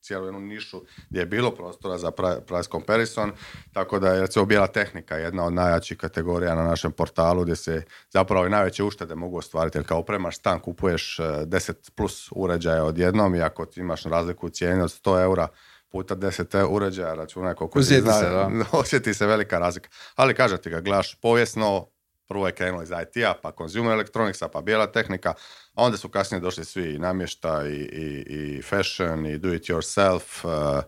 cijelu jednu nišu gdje je bilo prostora za price comparison, tako da je recimo bijela tehnika jedna od najjačih kategorija na našem portalu gdje se zapravo i najveće uštede mogu ostvariti, jer kao opremaš stan kupuješ 10 e, plus uređaja odjednom i ako imaš razliku u cijeni od 100 eura puta 10 uređaja, računaj koliko se, osjeti se velika razlika. Ali kažem ti ga, gledaš povijesno, prvo je krenulo iz IT-a, pa consumer electronicsa, pa bijela tehnika, a onda su kasnije došli svi i namješta i, i, i fashion i do it yourself, uh,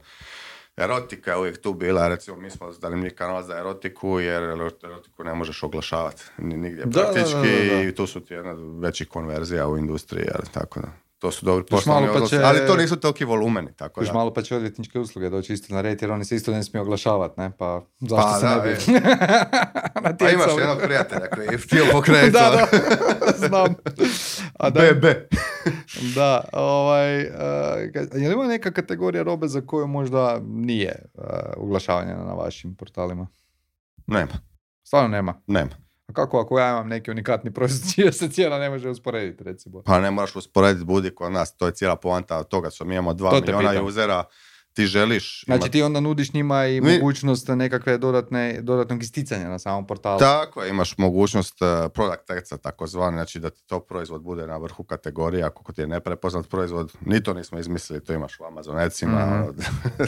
erotika je uvijek tu bila, recimo mi smo mi kanal za erotiku jer erotiku ne možeš oglašavati nigdje praktički i tu su ti jedna većih konverzija u industriji, tako da. To su dobri poslovni pa će... ali to nisu toliki volumeni. Tako da. malo pa će odvjetničke usluge doći isto na red, jer oni se isto ne smiju oglašavati, ne? Pa zašto pa, se da, ne bi... pa imaš jednog prijatelja koji je htio pokrenuti. da, da, znam. A da, BB. da, ovaj, uh, je li ima neka kategorija robe za koju možda nije uh, oglašavanje na vašim portalima? Nema. Stvarno nema? Nema. Kako ako ja imam neki unikatni proizvod čija se cijena ne može usporediti recimo? Pa ne moraš usporediti budi kod nas, to je cijela poanta od toga što mi imamo dva miliona usera, ti želiš... Znači ti onda nudiš njima i mogućnost nekakve dodatne, dodatnog isticanja na samom portalu. Tako imaš mogućnost uh, product taxa takozvani, znači da ti to proizvod bude na vrhu kategorije, ako ti je neprepoznat proizvod, ni to nismo izmislili, to imaš u Amazonecima. mm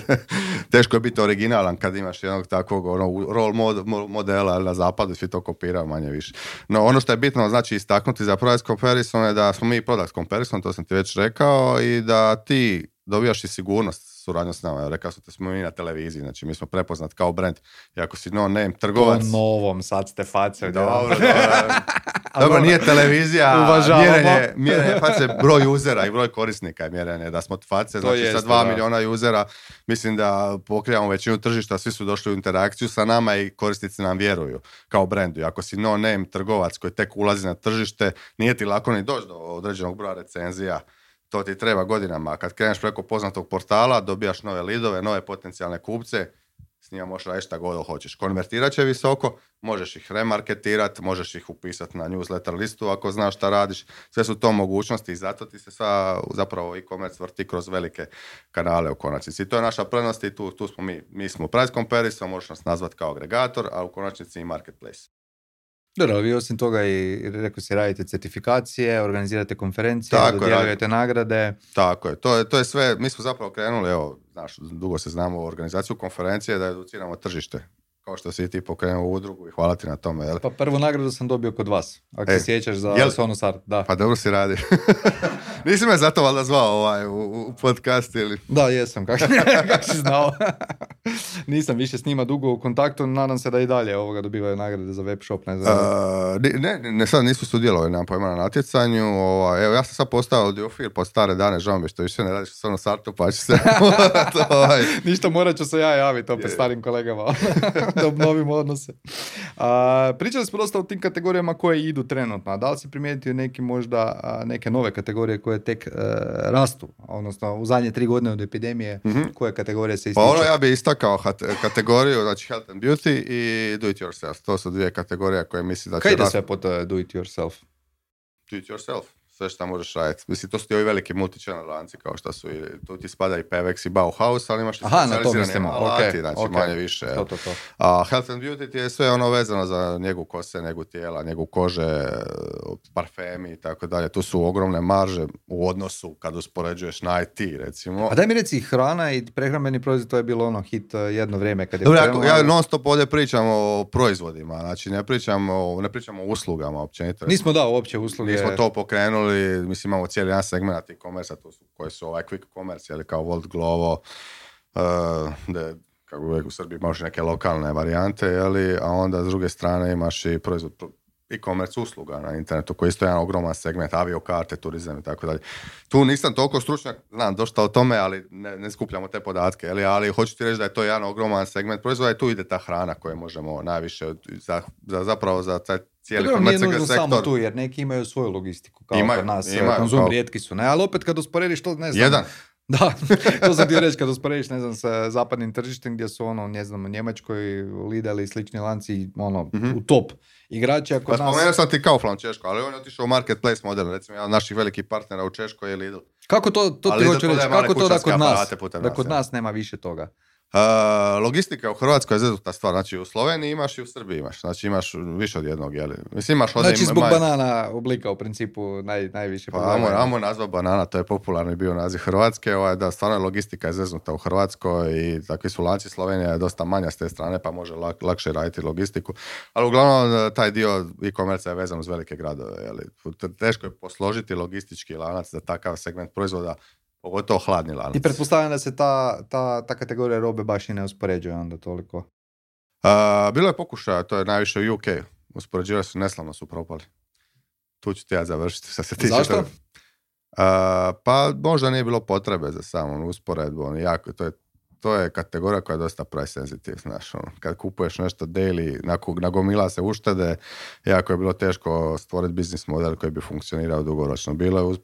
Teško je biti originalan kad imaš jednog takvog ono, role mod, modela na zapadu, svi to kopiraju manje više. No ono što je bitno znači istaknuti za product comparison je da smo mi product comparison, to sam ti već rekao, i da ti dobijaš i sigurnost suradnju s nama. Rekao sam te smo mi na televiziji, znači mi smo prepoznat kao brand. I ako si no name trgovac... Po novom, sad ste face. Dobro, dobro. nije televizija, mjerenje, mjerenje face, broj usera i broj korisnika je mjerenje. Da smo face, znači sa dva miliona usera, mislim da pokrijamo većinu tržišta, svi su došli u interakciju sa nama i korisnici nam vjeruju kao brendu. I ako si no name trgovac koji tek ulazi na tržište, nije ti lako ni doći do određenog broja recenzija to ti treba godinama. Kad kreneš preko poznatog portala, dobijaš nove lidove, nove potencijalne kupce, s njima možeš raditi šta god hoćeš. Konvertirat će visoko, možeš ih remarketirati, možeš ih upisati na newsletter listu ako znaš šta radiš. Sve su to mogućnosti i zato ti se sva, zapravo e-commerce vrti kroz velike kanale u konačnici. I to je naša prednost i tu, tu smo mi. Mi smo price comparison, možeš nas nazvati kao agregator, a u konačnici i marketplace. Dobro, vi osim toga i rekao si radite certifikacije, organizirate konferencije, Tako dodjeljujete nagrade. Tako je, to je, to je sve, mi smo zapravo krenuli, evo, znaš, dugo se znamo u organizaciju konferencije da educiramo tržište kao što si ti pokrenuo u udrugu i hvala ti na tome. Jel? Pa prvu nagradu sam dobio kod vas, ako e, se sjećaš za jel? Da. Pa dobro si radi. Nisi me zato valjda zvao ovaj, u, u podcast ili? Da, jesam, kako kak si znao. Nisam više s njima dugo u kontaktu, nadam se da i dalje ovoga dobivaju nagrade za web shop, ne znam. Uh, ne, ne, sad nisu sudjelovali na pojma na natjecanju, ovaj, evo ja sam sad postao audiofil pod stare dane, žao mi što više ne radiš sa sartu, pa će se... ovaj. Ništa, morat ću se ja javiti opet starim kolegama da obnovimo odnose. A, pričali smo dosta o tim kategorijama koje idu trenutno. A da li si primijetio neki možda neke nove kategorije koje tek uh, rastu? Odnosno u zadnje tri godine od epidemije mm koje kategorije se ističu? Pa ono ja bih istakao kategoriju, znači health and beauty i do it yourself. To su dvije kategorije koje mislim da će... Kaj ide sve pod uh, do it yourself? Do it yourself sve što možeš raditi. Mislim, to su ti ovi veliki multichannel lanci kao što su, i, tu ti spada i PVX i Bauhaus, ali imaš i Aha, na to mislimo, alati, znači okay. manje više. To, to, to. A Health and Beauty ti je sve ono vezano za njegu kose, njegu tijela, njegu kože, parfemi i tako dalje. Tu su ogromne marže u odnosu kad uspoređuješ na IT, recimo. A daj mi reci, hrana i prehrambeni proizvod, to je bilo ono hit eh, jedno vrijeme kad je Dobre, krenuo... ja non stop ovdje pričam o proizvodima, znači ne pričam o, ne pričam o uslugama općenito. Nismo da uopće usluge. Nismo to pokrenuli krenuli, mislim imamo cijeli jedan segment e-commerce, tu su, koji su ovaj quick commerce, ili kao Volt Glovo, uh, de, kako uvijek u Srbiji imaš neke lokalne varijante, jeli, a onda s druge strane imaš i proizvod e-commerce usluga na internetu koji je isto jedan ogroman segment, aviokarte, turizam i tako dalje. Tu nisam toliko stručnjak, znam dosta o tome, ali ne, ne skupljamo te podatke, ali, ali hoću ti reći da je to jedan ogroman segment proizvoda i tu ide ta hrana koju možemo najviše, za, za zapravo za taj cijeli Dobro, nije nužno sektor. samo tu, jer neki imaju svoju logistiku, kao imaju, kod nas, imaju, konzum kao... rijetki su. Ne, ali opet kad usporediš to, ne znam. Jedan. Da, to sam ti reći kad usporediš, ne znam, sa zapadnim tržištem gdje su ono, ne znam, u Njemačkoj, Lidl i slični lanci, ono, mm-hmm. u top igrači. Ako pa nas... spomenuo sam ti Kaufland Češko, ali on je otišao u marketplace model, recimo jedan od naših velikih partnera u Češkoj je Lidl. Kako to, to ti hoću reći, kako to da kod nas, da kod nas nema više toga? Uh, logistika u Hrvatskoj je zezutna stvar, znači u Sloveniji imaš i u Srbiji imaš, znači imaš više od jednog, jeli? Mislim imaš od Znači zbog banana oblika u principu naj, najviše pa, amo, amo nazva banana, to je popularni bio naziv Hrvatske, ovaj, da stvarno je logistika je zeznuta u Hrvatskoj i takvi su lanci. Slovenija je dosta manja s te strane pa može lak, lakše raditi logistiku, ali uglavnom taj dio e-commerce je vezan uz velike gradove, jeli? teško je posložiti logistički lanac za takav segment proizvoda Pogotovo hladni lanac. I pretpostavljam da se ta, ta, ta kategorija robe baš i ne uspoređuje onda toliko. Uh, bilo je pokušaja, to je najviše u UK. Uspoređivali su, neslavno su propali. Tu ću ti ja završiti. Sa se tiče Zašto? Uh, pa možda nije bilo potrebe za samom usporedbu. On jako, to je to je kategorija koja je dosta price sensitive, znaš, ono, kad kupuješ nešto daily, nagomila se uštede, jako je bilo teško stvoriti biznis model koji bi funkcionirao dugoročno. Bilo je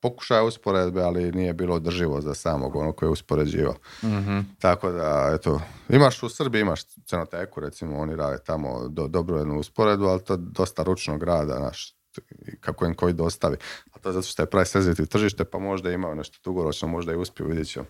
pokušaja usporedbe, ali nije bilo održivo za samog ono koji je uspoređivao. mm Tako da, eto, imaš u Srbiji, imaš cenoteku, recimo, oni rade tamo do, dobro jednu usporedbu, ali to je dosta ručnog rada, naš, kako im koji dostavi. A to je zato što je price sensitive tržište, pa možda imaju nešto dugoročno, možda i uspiju, vidjet ćemo.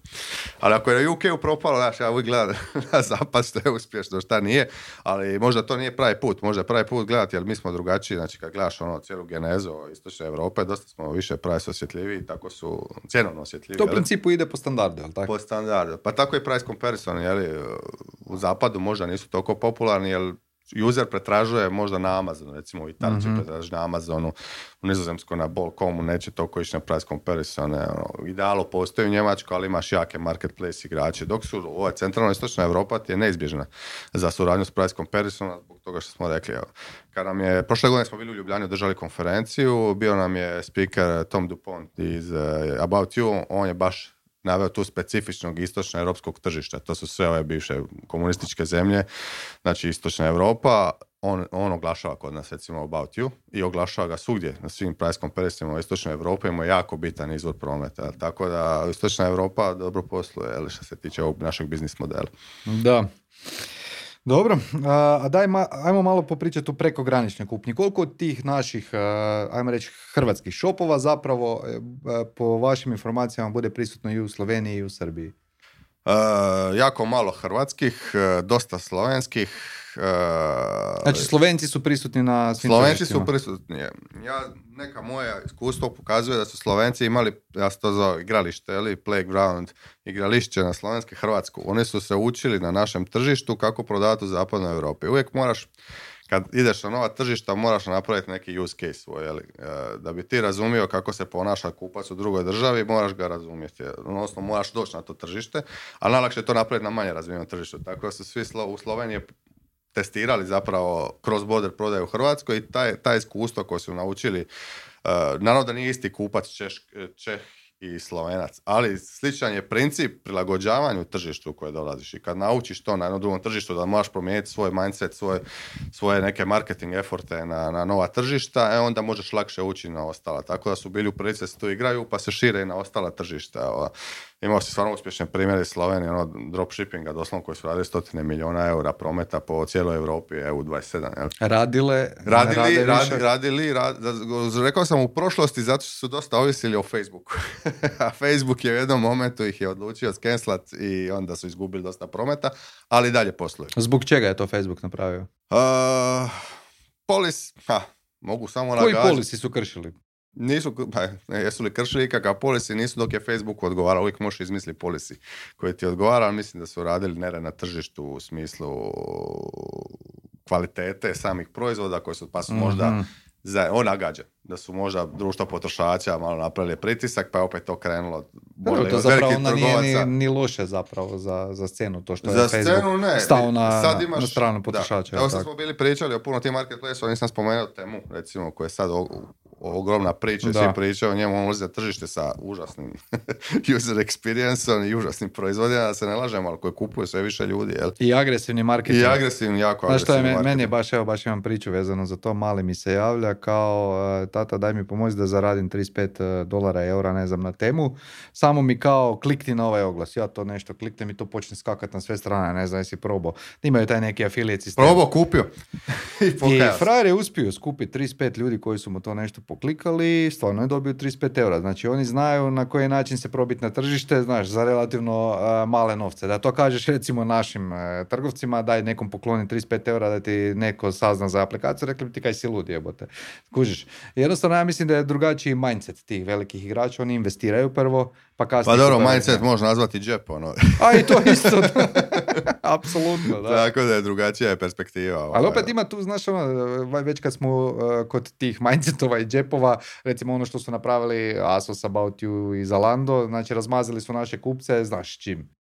Ali ako je UK propalo, znaš, ja uvijek gledam na zapad što je uspješno, šta nije, ali možda to nije pravi put, možda je pravi put gledati, jer mi smo drugačiji, znači kad gledaš ono cijelu genezu istočne Europe, dosta smo više price osjetljiviji, tako su cjenovno osjetljivi. To u principu ide po standardu, jel tako? Po standardu, pa tako i price comparison, jel, u zapadu možda nisu toliko popularni, jer user pretražuje možda na Amazonu, recimo u Italiji će mhm. pretražiti na Amazonu, u Nizozemskoj na Bolkomu neće toliko ići na price comparison. Ono, idealo postoji u Njemačkoj, ali imaš jake marketplace igrače. Dok su ova centralna istočna Europa ti je neizbježna za suradnju s price comparison, zbog toga što smo rekli. Evo. Kad nam je, prošle godine smo bili u Ljubljani održali konferenciju, bio nam je speaker Tom Dupont iz uh, About You, on je baš naveo tu specifičnog istočno europskog tržišta. To su sve ove bivše komunističke zemlje, znači istočna Europa. On, on oglašava kod nas recimo About You i oglašava ga svugdje na svim price comparisonima u istočnoj Europi ima jako bitan izvor prometa. Tako da istočna Europa dobro posluje ali što se tiče ovog našeg biznis modela. Da. Dobro, a daj, ajmo malo popričati o prekograničnoj kupnji. Koliko od tih naših, ajmo reći, hrvatskih šopova zapravo e, po vašim informacijama bude prisutno i u Sloveniji i u Srbiji? jako malo hrvatskih, e, dosta slovenskih, Uh, znači Slovenci su prisutni na svim Slovenci su prisutni. Ja, neka moja iskustvo pokazuje da su Slovenci imali, ja se to zove igralište, ili playground, igrališće na slovenski Hrvatsku. Oni su se učili na našem tržištu kako prodavati u zapadnoj Europi. Uvijek moraš kad ideš na nova tržišta moraš napraviti neki use case svoj, jeli? E, da bi ti razumio kako se ponaša kupac u drugoj državi, moraš ga razumjeti, odnosno moraš doći na to tržište, a najlakše je to napraviti na manje razvijenom tržištu, tako da su svi u Sloveniji testirali zapravo cross-border prodaju u Hrvatskoj i taj, taj iskustvo koje su naučili, uh, naravno da nije isti kupac Češ, Čeh i Slovenac, ali sličan je princip prilagođavanju tržištu koje dolaziš i kad naučiš to na jednom drugom tržištu da možeš promijeniti svoj mindset, svoje, svoje neke marketing eforte na, na nova tržišta, e onda možeš lakše ući na ostala. Tako da su bili u prilici da se tu igraju pa se šire i na ostala tržišta imao si stvarno uspješne primjere Slovenije, ono dropshippinga doslovno koji su radili stotine milijuna eura prometa po cijeloj Europi, EU27. Jel? Radile, radili, radili, radili, rekao sam u prošlosti zato što su dosta ovisili o Facebooku. A Facebook je u jednom momentu ih je odlučio skenslat i onda su izgubili dosta prometa, ali dalje posluju. Zbog čega je to Facebook napravio? Uh, polis, ha, mogu samo Koji polisi su kršili? Nisu, pa, jesu li kršili ikakav polisi, nisu dok je Facebook odgovarao, uvijek možeš izmisliti polisi koji ti odgovara, ali mislim da su radili nere na tržištu u smislu kvalitete samih proizvoda koji su, pa su možda mhm. za, on nagađa da su možda društvo potrošača malo napravili pritisak, pa je opet to krenulo. Bolje, to zapravo onda nije ni, ni, loše zapravo za, za scenu, to što za je Facebook scenu, ne. stao na, sad imaš, na stranu potrošača. Da. Evo smo bili pričali o puno tim marketplace nisam spomenuo temu, recimo, koje je sad ogromna priča, svi pričaju o njemu, on ulazi tržište sa užasnim user experience i užasnim proizvodima, da se ne lažemo, ali koje kupuju sve više ljudi. Jel? I agresivni marketing. I agresivni, jako Znaš agresivni je, Meni je baš, evo, baš imam priču vezano za to, mali mi se javlja kao, e, tata daj mi pomoć da zaradim 35 e, dolara eura, ne znam, na temu, samo mi kao klikni na ovaj oglas, ja to nešto kliknem i to počne skakati na sve strane, ne znam, jesi probao. Imaju taj neki sistem. Probao, kupio. I, I frajer je uspio skupiti 35 ljudi koji su mu to nešto poklikali, stvarno je dobio 35 eura. Znači oni znaju na koji način se probiti na tržište, znaš, za relativno uh, male novce. Da to kažeš recimo našim uh, trgovcima, daj nekom pokloni 35 eura da ti neko sazna za aplikaciju, rekli bi ti kaj si lud jebote. Kužiš. Jednostavno ja mislim da je drugačiji mindset tih velikih igrača, oni investiraju prvo, pa kasnije... Pa dobro, mindset može nazvati džep, ono. A i to isto, apsolutno, da. Tako da je drugačija perspektiva. Ali ovaj, opet ima tu, znaš, ono, već kad smo uh, kod tih mindsetova i džepova, recimo ono što su napravili Asos About You i Zalando, znači razmazili su naše kupce, znaš čim.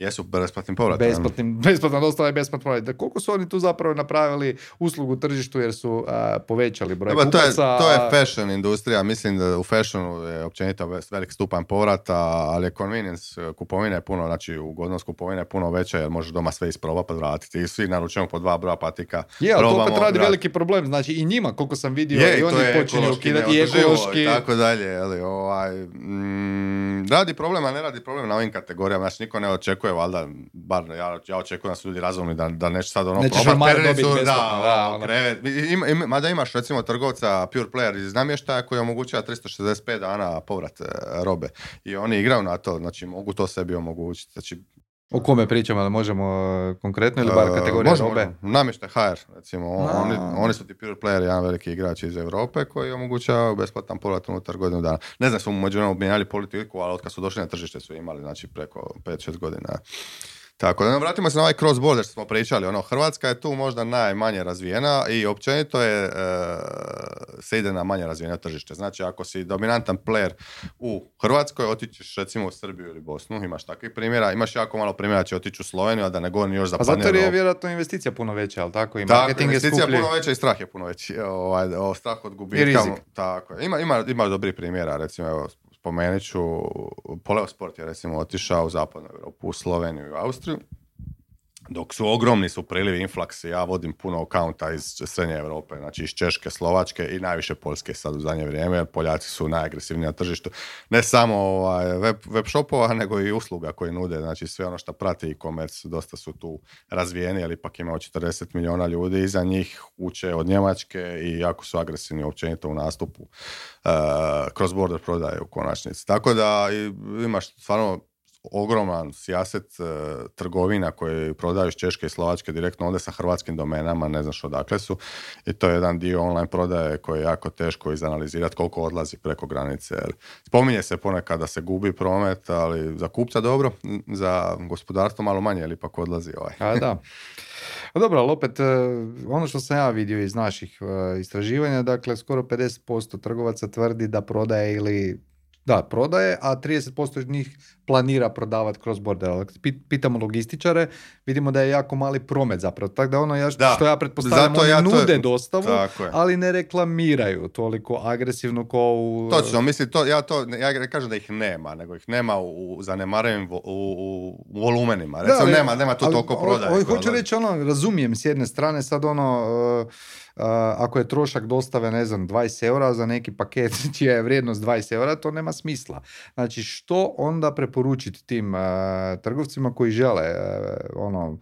Jesu besplatnim povratom. Besplatnim, besplatna dostava i besplatno povrat. Koliko su oni tu zapravo napravili uslugu tržištu jer su povećali broj kupaca? To je, to je fashion industrija. Mislim da u fashionu je općenito velik stupan povrata, ali je convenience e, kupovine je puno, znači ugodnost kupovine je puno veća jer možeš doma sve isprobati pa vratiti. I svi naručujemo po dva broja patika. Je, ali to opet radi veliki problem. Znači i njima, koliko sam vidio, je, i oni počinju ukidati i ekološki. I tako dalje. Ali, ovaj, mm, Radi problem, a ne radi problem na ovim kategorijama. Znači, niko ne očekuje, valjda, bar ja, ja očekujem da su ljudi razumni, da, da neće sad ono... Nećeš dobiti da, da, ono, krevet. Ima, ima, mada imaš recimo trgovca Pure Player iz namještaja koji omogućava 365 dana povrat e, robe. I oni igraju na to, znači mogu to sebi omogućiti. Znači, o kome pričamo, ali možemo e, konkretno ili bar e, kategorija možemo, robe? Namještaj HR, recimo. Oni, oni su ti pure player, jedan veliki igrač iz Europe koji omogućava besplatan povrat unutar godinu dana. Ne znam, su među mijenjali politiku, ali od kad su došli na tržište su imali, znači preko 5-6 godina. Tako da vratimo se na ovaj cross border što smo pričali. Ono, Hrvatska je tu možda najmanje razvijena i općenito je e, se ide na manje razvijeno tržište. Znači ako si dominantan player u Hrvatskoj, otićeš recimo u Srbiju ili Bosnu, imaš takvih primjera. Imaš jako malo primjera će otići u Sloveniju, a da ne govorim još za Pa zato je vjerojatno investicija puno veća, ali tako? I marketing investicija je puno veća i strah je puno veći. Ovaj, strah od gubitka. Tako Ima, ima, ima dobri primjera, recimo evo, spomenut ću, Poleo Sport je recimo otišao u zapadnu Europu, u Sloveniju i Austriju dok su ogromni su prilivi inflaksi, ja vodim puno akaunta iz srednje Europe, znači iz Češke, Slovačke i najviše Poljske sad u zadnje vrijeme, jer Poljaci su najagresivniji na tržištu. Ne samo ovaj, web, web shopova, nego i usluga koje nude, znači sve ono što prati e-commerce, dosta su tu razvijeni, ali ipak imamo 40 milijuna ljudi, iza njih uče od Njemačke i jako su agresivni općenito u nastupu uh, cross border prodaje u konačnici. Tako da imaš stvarno ogroman sjaset e, trgovina koje prodaju iz Češke i Slovačke direktno ovdje sa hrvatskim domenama, ne znaš odakle su. I to je jedan dio online prodaje koji je jako teško izanalizirati koliko odlazi preko granice. Spominje se ponekad da se gubi promet, ali za kupca dobro, za gospodarstvo malo manje, ali ipak odlazi ovaj. A da. Dobro, ali opet, e, ono što sam ja vidio iz naših e, istraživanja, dakle, skoro 50% trgovaca tvrdi da prodaje ili da, prodaje, a 30% njih planira prodavati cross border. Pitamo logističare, vidimo da je jako mali promet zapravo. Tako da ono ja, da, što ja pretpostavljam, oni ja nude to, dostavu, ali ne reklamiraju toliko agresivno kao u... Točno, mislim, to, ja to, ja ne kažem da ih nema, nego ih nema u zanemarivim u, u, u volumenima. Recimo, da, nema, nema tu toliko prodaje. Hoću reći, ono, razumijem s jedne strane, sad ono, uh, ako je trošak dostave, ne znam, 20 eura za neki paket čija je vrijednost 20 eura, to nema smisla. Znači, što onda preporučiti tim trgovcima koji žele ono,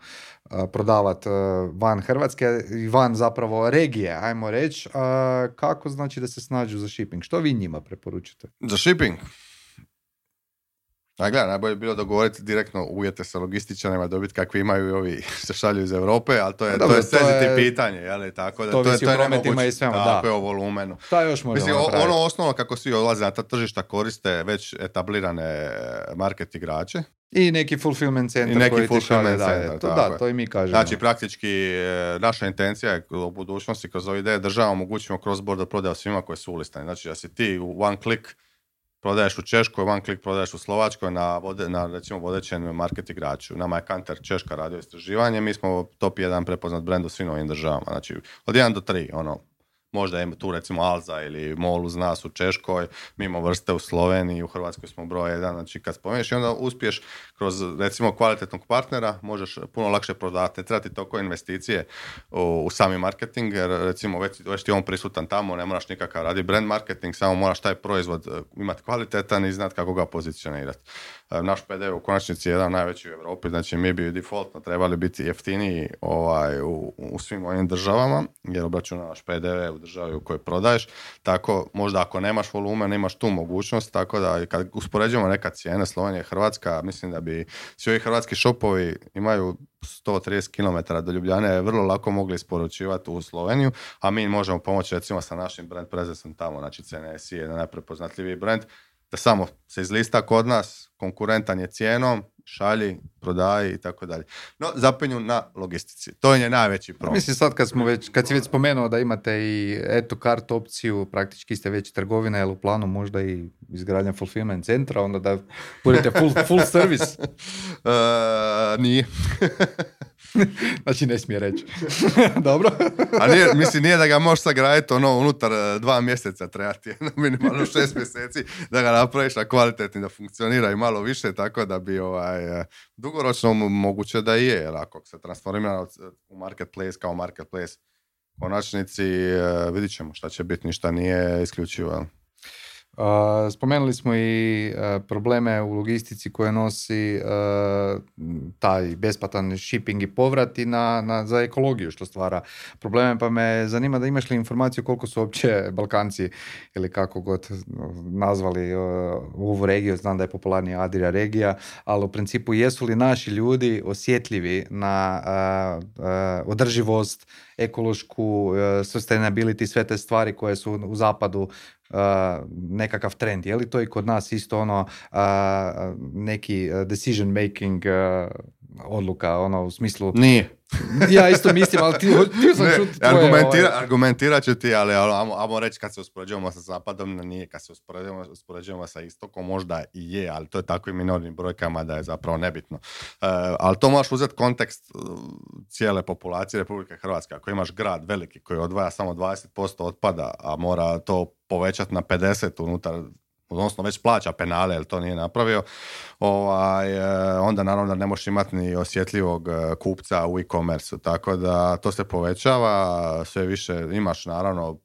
prodavati van Hrvatske i van zapravo regije, ajmo reći, kako znači da se snađu za shipping? Što vi njima preporučite? Za shipping? A gledaj, najbolje bi bilo dogovoriti direktno uvjete sa logističarima, dobiti kakvi imaju i ovi što šalju iz Europe, ali to je, Dobre, to je pitanje, je tako da to, to je, to je prometima i svema, tako je o volumenu. To još Mislim, ono osnovno kako svi odlaze na ta tržišta koriste već etablirane market igrače, i neki fulfillment centar I neki koji fulfillment center, to, da, to i mi kažemo. Znači, praktički e, naša intencija je u budućnosti kroz ove ideje država omogućimo cross border prodaju svima koji su ulistani. Znači, da si ti u one click prodaješ u Češkoj, one click prodaješ u Slovačkoj na, vode, na recimo vodećem market igraču. Nama je Kanter Češka radio istraživanje, mi smo top 1 prepoznat brend u svim ovim državama. Znači od 1 do 3, ono, možda ima tu recimo Alza ili MOL uz nas u Češkoj, mimo vrste u Sloveniji, u Hrvatskoj smo broj jedan, znači kad spomeniš i onda uspiješ kroz recimo kvalitetnog partnera možeš puno lakše prodati, ne treba ti toliko investicije u, u, sami marketing, jer recimo već, već ti on prisutan tamo, ne moraš nikakav radi brand marketing, samo moraš taj proizvod e, imati kvalitetan i znati kako ga pozicionirati. E, naš PDV u konačnici je jedan najveći u Europi, znači mi bi defaultno trebali biti jeftiniji ovaj, u, u svim ovim državama, jer obračunavaš PDV u državi u kojoj prodaješ, tako možda ako nemaš volumen, imaš tu mogućnost, tako da kad uspoređujemo neka cijene Slovenija i Hrvatska, mislim da bi svi ovi hrvatski šopovi imaju 130 km do Ljubljane vrlo lako mogli isporučivati u Sloveniju, a mi možemo pomoći recimo sa našim brand prezensom tamo, znači CNS je najprepoznatljiviji brand, da samo se izlista kod nas, konkurentan je cijenom, šalji, prodaji i tako dalje. No, zapinju na logistici. To je najveći problem. Mislim sad kad, smo već, kad si već spomenuo da imate i eto kart opciju, praktički ste već trgovina, jel u planu možda i izgradnja fulfillment centra, onda da budete full, full service? uh, nije. znači ne smije reći. Dobro. A nije, mislim, nije da ga možeš sagraditi ono unutar e, dva mjeseca trebati, minimalno šest mjeseci da ga napraviš na kvalitetni da funkcionira i malo više, tako da bi ovaj, e, dugoročno moguće da je, jer ako se transformira u marketplace kao marketplace, konačnici e, vidit ćemo šta će biti, ništa nije isključivo. Spomenuli smo i probleme u logistici koje nosi taj besplatan shipping i povrat i na, na, za ekologiju što stvara probleme, pa me zanima da imaš li informaciju koliko su uopće Balkanci ili kako god nazvali ovu regiju, znam da je popularnija Adria regija, ali u principu jesu li naši ljudi osjetljivi na održivost, ekološku, sustainability, sve te stvari koje su u zapadu nekakav trend. Je li to i kod nas isto ono neki decision making odluka, ono u smislu... Nije. ja isto mislim, ali ti, ti sam čuti tvoje... Argumentira, ovaj... Argumentirat ću ti, ali ajmo, ajmo reći kad se uspoređujemo sa zapadom, nije. Kad se uspoređujemo, uspoređujemo sa istokom, možda i je, ali to je tako i minornim brojkama da je zapravo nebitno. Uh, ali to možeš uzeti kontekst uh, cijele populacije Republike Hrvatske. Ako imaš grad veliki koji odvaja samo 20% otpada, a mora to povećati na 50 unutar odnosno već plaća penale jer to nije napravio, ovaj, e, onda naravno da ne možeš imati ni osjetljivog e, kupca u e-commerce tako da to se povećava, sve više imaš naravno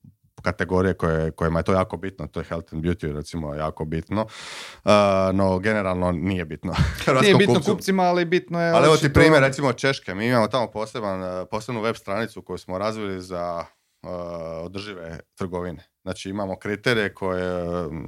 kategorije koje, kojima je to jako bitno, to je health and beauty recimo jako bitno, uh, no generalno nije bitno. nije bitno kupcima, ali bitno je... Ali evo ti primjer recimo Češke, mi imamo tamo poseban, posebnu web stranicu koju smo razvili za održive trgovine. Znači imamo kriterije koje,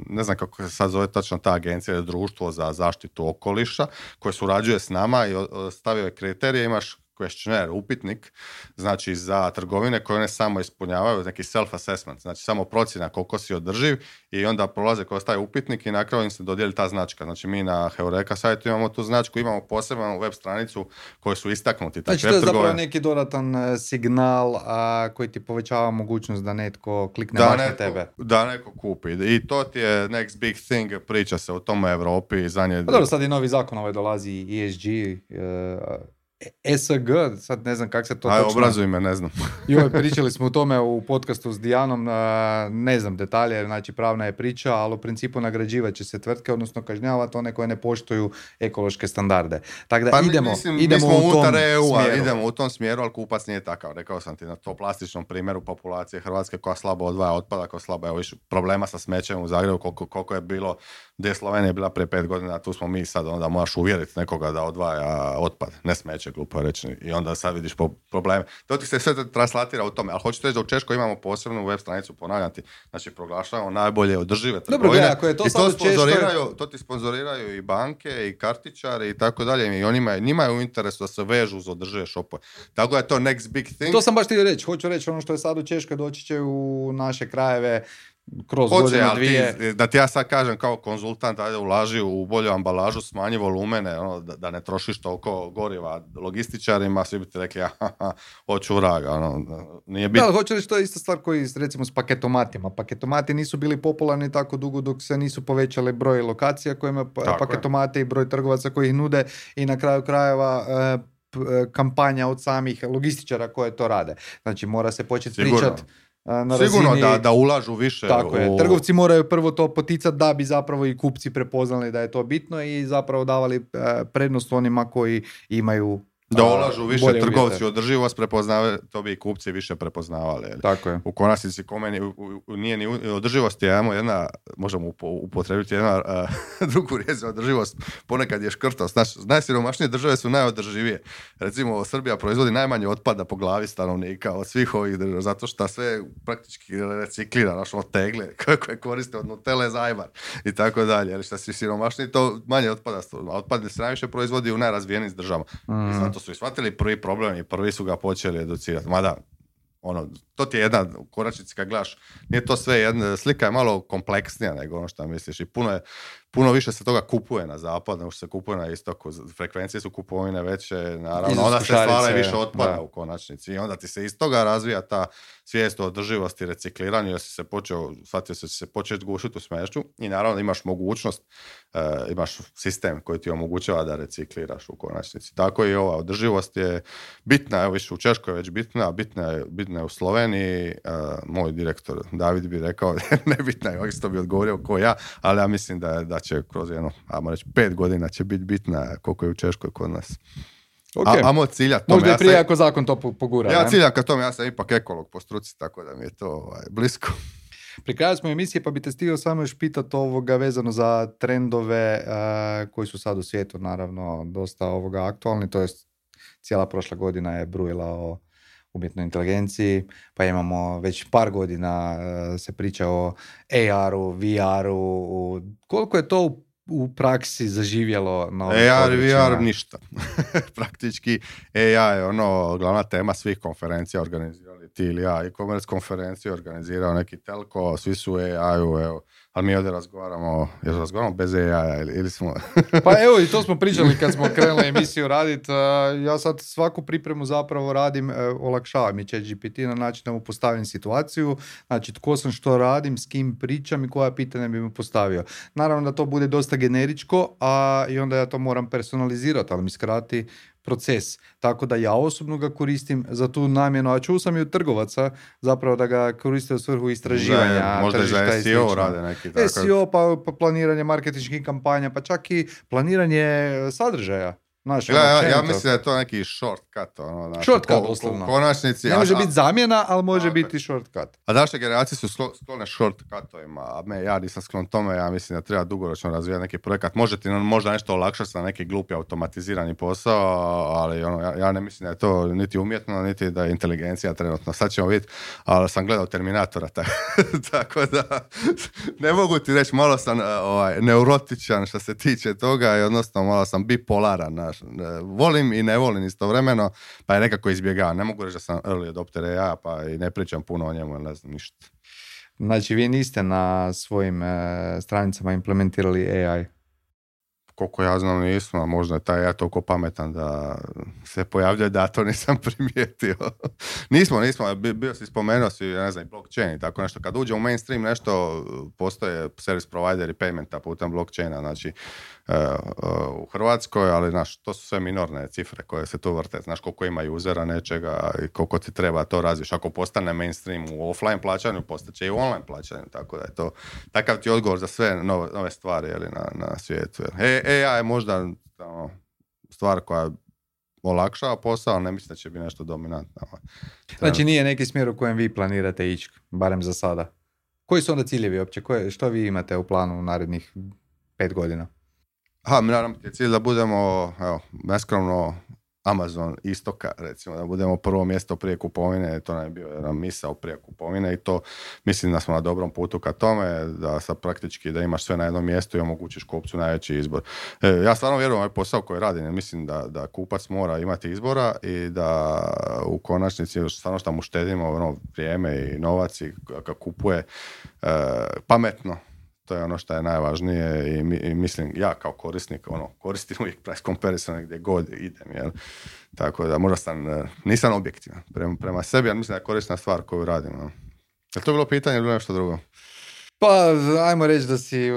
ne znam kako se sad zove točno ta agencija, društvo za zaštitu okoliša, koje surađuje s nama i stavio je kriterije, imaš questionnaire, upitnik, znači za trgovine koje one samo ispunjavaju, neki self-assessment, znači samo procjena koliko si održiv i onda prolaze kroz taj upitnik i na kraju im se dodijeli ta značka. Znači mi na Heureka sajtu imamo tu značku, imamo posebnu web stranicu koje su istaknuti. Znači to je zapravo neki dodatan e, signal a, koji ti povećava mogućnost da netko klikne da na tebe. Da neko kupi. I to ti je next big thing, priča se o tome u Europi. Zadnje... Pa dobro, sad i novi zakon ovaj dolazi, ESG, uh, ESG, sad ne znam kako se to Aj, točno... obrazuj me, ne znam. Joj, pričali smo o tome u podcastu s Dijanom, ne znam detalje, znači pravna je priča, ali u principu nagrađivat će se tvrtke, odnosno kažnjavati one koje ne poštuju ekološke standarde. Tako da pa, idemo, mislim, idemo u tom EU, smjeru. Idemo u tom smjeru, ali kupac nije takav. Rekao sam ti na to plastičnom primjeru populacije Hrvatske koja slabo odvaja otpada, koja slabo, evo problema sa smećem u Zagrebu, koliko, koliko je bilo gdje je Slovenija bila prije pet godina, tu smo mi sad, onda moraš uvjeriti nekoga da odvaja otpad, ne smeće, glupo reći. I onda sad vidiš probleme. To ti se sve translatira u tome, ali hoću reći da u Češkoj imamo posebnu web stranicu, ponavljati, znači proglašavamo najbolje održive trgovine. Dobro, ako je to, I to, sponzoriraju, to ti sponzoriraju i banke i kartičari i tako dalje. I onima, njima je u interesu da se vežu uz održive šopove. Tako da je to next big thing. To sam baš htio reći. Hoću reći ono što je sad u Češkoj doći će u naše krajeve kroz Hoće, dvije. Ti, da ti ja sad kažem kao konzultant, ajde ulaži u bolju ambalažu, smanji volumene, ono, da, da, ne trošiš toliko goriva logističarima, svi bi ti rekli, aha, hoću vraga, ono, nije bitno. Da, hoću reći, to je ista stvar koji recimo s paketomatima. Paketomati nisu bili popularni tako dugo dok se nisu povećale broj lokacija kojima paketomate i broj trgovaca koji ih nude i na kraju krajeva e, e, kampanja od samih logističara koje to rade. Znači mora se početi pričati na Sigurno razini, da, da ulažu više. Tako je. Trgovci moraju prvo to poticati da bi zapravo i kupci prepoznali da je to bitno i zapravo davali e, prednost onima koji imaju da ulažu više trgovci u održivost, prepoznave, to bi i kupci više prepoznavali. Tako je. U konačnici kome ni, nije ni održivost je jedna, možemo upotrebiti jedna uh, drugu riječ za održivost, ponekad je škrtost. Naš, najsiromašnije države su najodrživije. Recimo, Srbija proizvodi najmanje otpada po glavi stanovnika od svih ovih država, zato što sve praktički reciklira, naš od tegle koje koriste od Nutelle, zajbar i tako dalje. Jer što si siromašniji, to manje otpada. Otpad se najviše proizvodi u najrazvijenim državama. Mm to su shvatili prvi problem i prvi su ga počeli educirati. Mada, ono, to ti je jedna, u konačnici kad gledaš, nije to sve jedna, slika je malo kompleksnija nego ono što misliš i puno je, puno više se toga kupuje na zapad nego što se kupuje na istoku. Frekvencije su kupovine veće, naravno, onda se stvara više otpada u konačnici. I onda ti se iz toga razvija ta svijest o održivosti, recikliranju, jer si se počeo, shvatio se se početi gušiti u smeću. I naravno imaš mogućnost, uh, imaš sistem koji ti omogućava da recikliraš u konačnici. Tako i ova održivost je bitna, evo više u Češkoj je već bitna, bitna je, bitna je u Sloveniji, uh, moj direktor David bi rekao, nebitna je, isto bi odgovorio ko ja, ali ja mislim da, da će kroz jedno, ajmo reći, pet godina će biti bitna koliko je u Češkoj kod nas. Okay. A, amo ciljati Možda i prije ako zakon to pogura. Ja ciljam ka tome, ja sam ipak ekolog po struci, tako da mi je to ovaj, blisko. Pri kraju smo emisije pa bi te stigao samo još pitati ovoga vezano za trendove koji su sad u svijetu naravno dosta ovoga aktualni, to je cijela prošla godina je brujila o umjetnoj inteligenciji, pa imamo već par godina se priča o AR-u, VR-u, koliko je to u u praksi zaživjelo na ovim AR VR ništa. Praktički AI je ono glavna tema svih konferencija organizirali ti ili ja. E-commerce konferenciju organizirao neki telko, svi su AI-u, evo ali mi ovdje razgovaramo, jer razgovaramo bez AI ili, ili smo... pa evo i to smo pričali kad smo krenuli emisiju raditi. Ja sad svaku pripremu zapravo radim, e, olakšavam i GPT na način da mu postavim situaciju, znači tko sam što radim, s kim pričam i koja pitanja bi mu postavio. Naravno da to bude dosta generičko, a i onda ja to moram personalizirati, ali mi skrati proces. Tako da ja osobno ga koristim za tu namjenu, a čuo sam i od trgovaca zapravo da ga koriste u svrhu istraživanja. Ne, možda i za SEO rade neki tako. SEO, pa, pa planiranje marketinških kampanja, pa čak i planiranje sadržaja. Znaš, ja, ja, ja, mislim da je to neki shortcut. Ono, znači, shortcut, U konačnici. Ne može biti zamjena, ali može biti shortcut. A naše generacije su sklone shortcutovima, a me, ja nisam sklon tome, ja mislim da treba dugoročno razvijati neki projekat. Može ti možda nešto olakšati na neki glupi automatizirani posao, ali ono, ja, ja, ne mislim da je to niti umjetno, niti da je inteligencija trenutno. Sad ćemo vidjeti, ali sam gledao Terminatora, tako da ne mogu ti reći, malo sam ovaj, neurotičan što se tiče toga i odnosno malo sam bipolaran, naš volim i ne volim istovremeno, pa je nekako izbjegavam. Ne mogu reći da sam early adopter ja, pa i ne pričam puno o njemu, ne znam ništa. Znači, vi niste na svojim e, stranicama implementirali AI? koliko ja znam nismo, a možda je taj ja toliko pametan da se pojavljuje da to nisam primijetio. nismo, nismo, bio si spomenuo si, ne znam, blockchain i tako nešto. Kad uđe u mainstream nešto, postoje service provider i paymenta putem blockchaina, znači e, e, u Hrvatskoj, ali znaš, to su sve minorne cifre koje se tu vrte. Znaš koliko ima usera nečega i koliko ti treba to razviš. Ako postane mainstream u offline plaćanju, postaće i u online plaćanju, tako da je to takav ti odgovor za sve nove, nove stvari jeli, na, na svijetu. E, AI je možda ono, stvar koja olakšava posao, ne mislim da će biti nešto dominantno. Znači nije neki smjer u kojem vi planirate ići, barem za sada. Koji su onda ciljevi uopće? Koje, što vi imate u planu u narednih pet godina? Ha, naravno je cilj da budemo, evo, neskromno Amazon istoka, recimo, da budemo prvo mjesto prije kupovine, to nam je bio jedan misao prije kupovine i to mislim da smo na dobrom putu ka tome, da sad praktički da imaš sve na jednom mjestu i omogućiš kupcu najveći izbor. E, ja stvarno vjerujem ovaj posao koji radim, mislim da, da kupac mora imati izbora i da u konačnici stvarno što mu štedimo ono, vrijeme i novac i kupuje e, pametno, to je ono što je najvažnije i, mislim ja kao korisnik ono, koristim uvijek price comparison gdje god idem. Jel? Tako da možda sam, e, nisam objektivan prema, prema sebi, ali mislim da je korisna stvar koju radim. Je to bilo pitanje ili nešto drugo? Pa, ajmo reći da si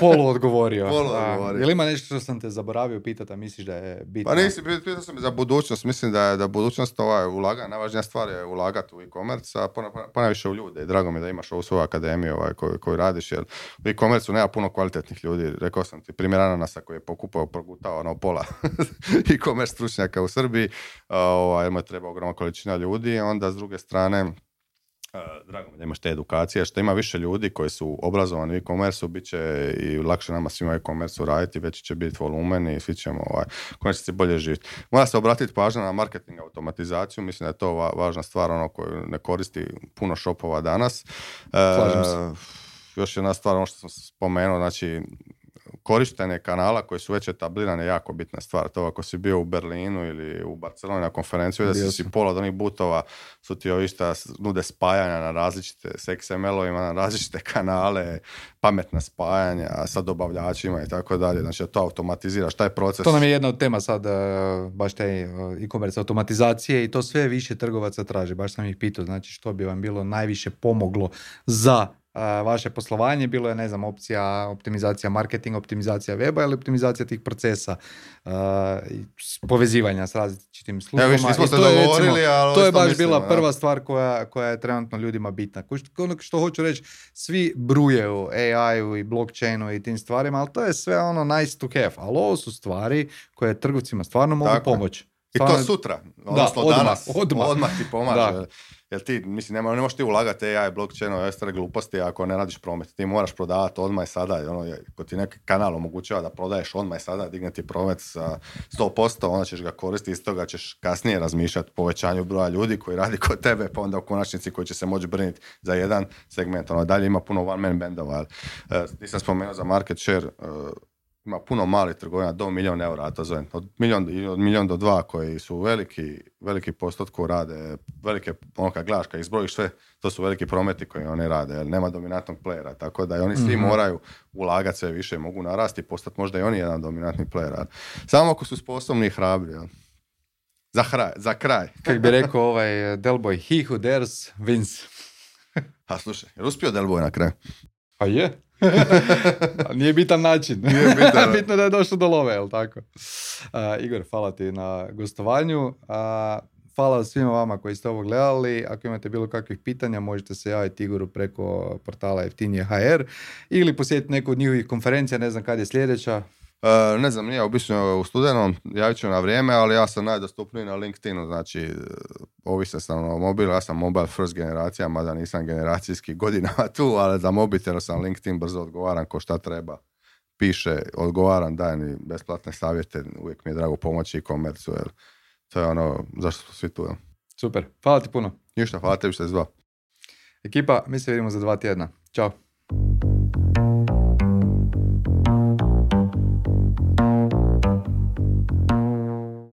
polu odgovorio. polu odgovorio. Jel ima nešto što sam te zaboravio pitati, a misliš da je bitno? Pa nisi, pitao sam za budućnost. Mislim da je da budućnost ovaj, ulaga, najvažnija stvar je ulagati u e-commerce, a ponajviše u ljude. I drago mi da imaš ovu svoju akademiju ovaj, koju, koju radiš, jer u e-commerce nema puno kvalitetnih ljudi. Rekao sam ti, primjer Ananasa koji je pokupao, progutao ono pola e-commerce stručnjaka u Srbiji, ovaj, mu je treba ogromna količina ljudi, onda s druge strane drago mi da imaš te edukacije, što ima više ljudi koji su obrazovani u e-commerce, bit će i lakše nama svima e-commerce raditi, veći će biti volumen i svi ćemo ovaj, konačnici bolje živjeti. Mora se obratiti pažnja na marketing automatizaciju, mislim da je to važna stvar ono koju ne koristi puno shopova danas. Slažem se. još jedna stvar, ono što sam spomenuo, znači korištenje kanala koji su već etablirane jako bitna stvar. To ako si bio u Berlinu ili u Barceloni na konferenciju, da si, si pola od onih butova su ti ovi nude spajanja na različite s XML-ovima, na različite kanale, pametna spajanja sa dobavljačima i tako dalje. Znači to automatiziraš, taj proces. To nam je jedna od tema sad, e, baš te e, e-commerce automatizacije i to sve više trgovaca traži. Baš sam ih pitao, znači što bi vam bilo najviše pomoglo za vaše poslovanje, bilo je, ne znam, opcija optimizacija marketinga, optimizacija weba ili optimizacija tih procesa povezivanja s različitim službama. Ja, to, je, recimo, to je baš bila prva stvar koja, koja je trenutno ljudima bitna. Ono što hoću reći, svi bruje u AI-u i blockchainu i tim stvarima, ali to je sve ono nice to have. Ali ovo su stvari koje trgovcima stvarno mogu pomoći. I to sutra, odnosno da, odmah, danas. Odmah, odmah ti pomaže. jer ti, mislim, nema, ne možeš ti ulagati AI, blockchain, ove stare gluposti ako ne radiš promet. Ti moraš prodavati odmah i sada. Ono, ako ti neki kanal omogućava da prodaješ odmah i sada, digneti promet sa 100%, onda ćeš ga koristiti, iz toga ćeš kasnije razmišljati povećanju broja ljudi koji radi kod tebe, pa onda u konačnici koji će se moći brinuti za jedan segment. Ono, dalje ima puno one man bandova. E, ti sam spomenuo za market share, e, ima puno malih trgovina do milijun eura, to zovem, od milijun, od milijun do dva koji su veliki, veliki postotku rade, velike, ono kad gledaš, kad izbrojiš sve, to su veliki prometi koji oni rade, jer nema dominantnog playera, tako da i oni svi mm moraju ulagati sve više, mogu narasti i postati možda i oni jedan dominantni player. Samo ako su sposobni i hrabri. Za, kraj, za kraj. Kako bi rekao ovaj Delboy, he who dares wins. A slušaj, je uspio Delboy na kraju? Pa je. Nije bitan način. Nije bitan. Bitno da je došlo do love, jel tako? Uh, Igor, hvala ti na gostovanju. Uh, hvala svima vama koji ste ovo gledali. Ako imate bilo kakvih pitanja, možete se javiti Igoru preko portala Jeftinije HR ili posjetiti neku od njihovih konferencija, ne znam kad je sljedeća. Uh, ne znam, nije obično u studenom, javit ću na vrijeme, ali ja sam najdostupniji na LinkedInu, znači ovisno sam o mobilu, ja sam mobile first generacija, mada nisam generacijski godinama tu, ali za mobitel sam LinkedIn, brzo odgovaram ko šta treba. Piše, odgovaram, dajem mi besplatne savjete, uvijek mi je drago pomoći i komercu, jer to je ono zašto smo svi tu. Super, hvala ti puno. Ništa, hvala tebi što je zva. Ekipa, mi se vidimo za dva tjedna. Ćao.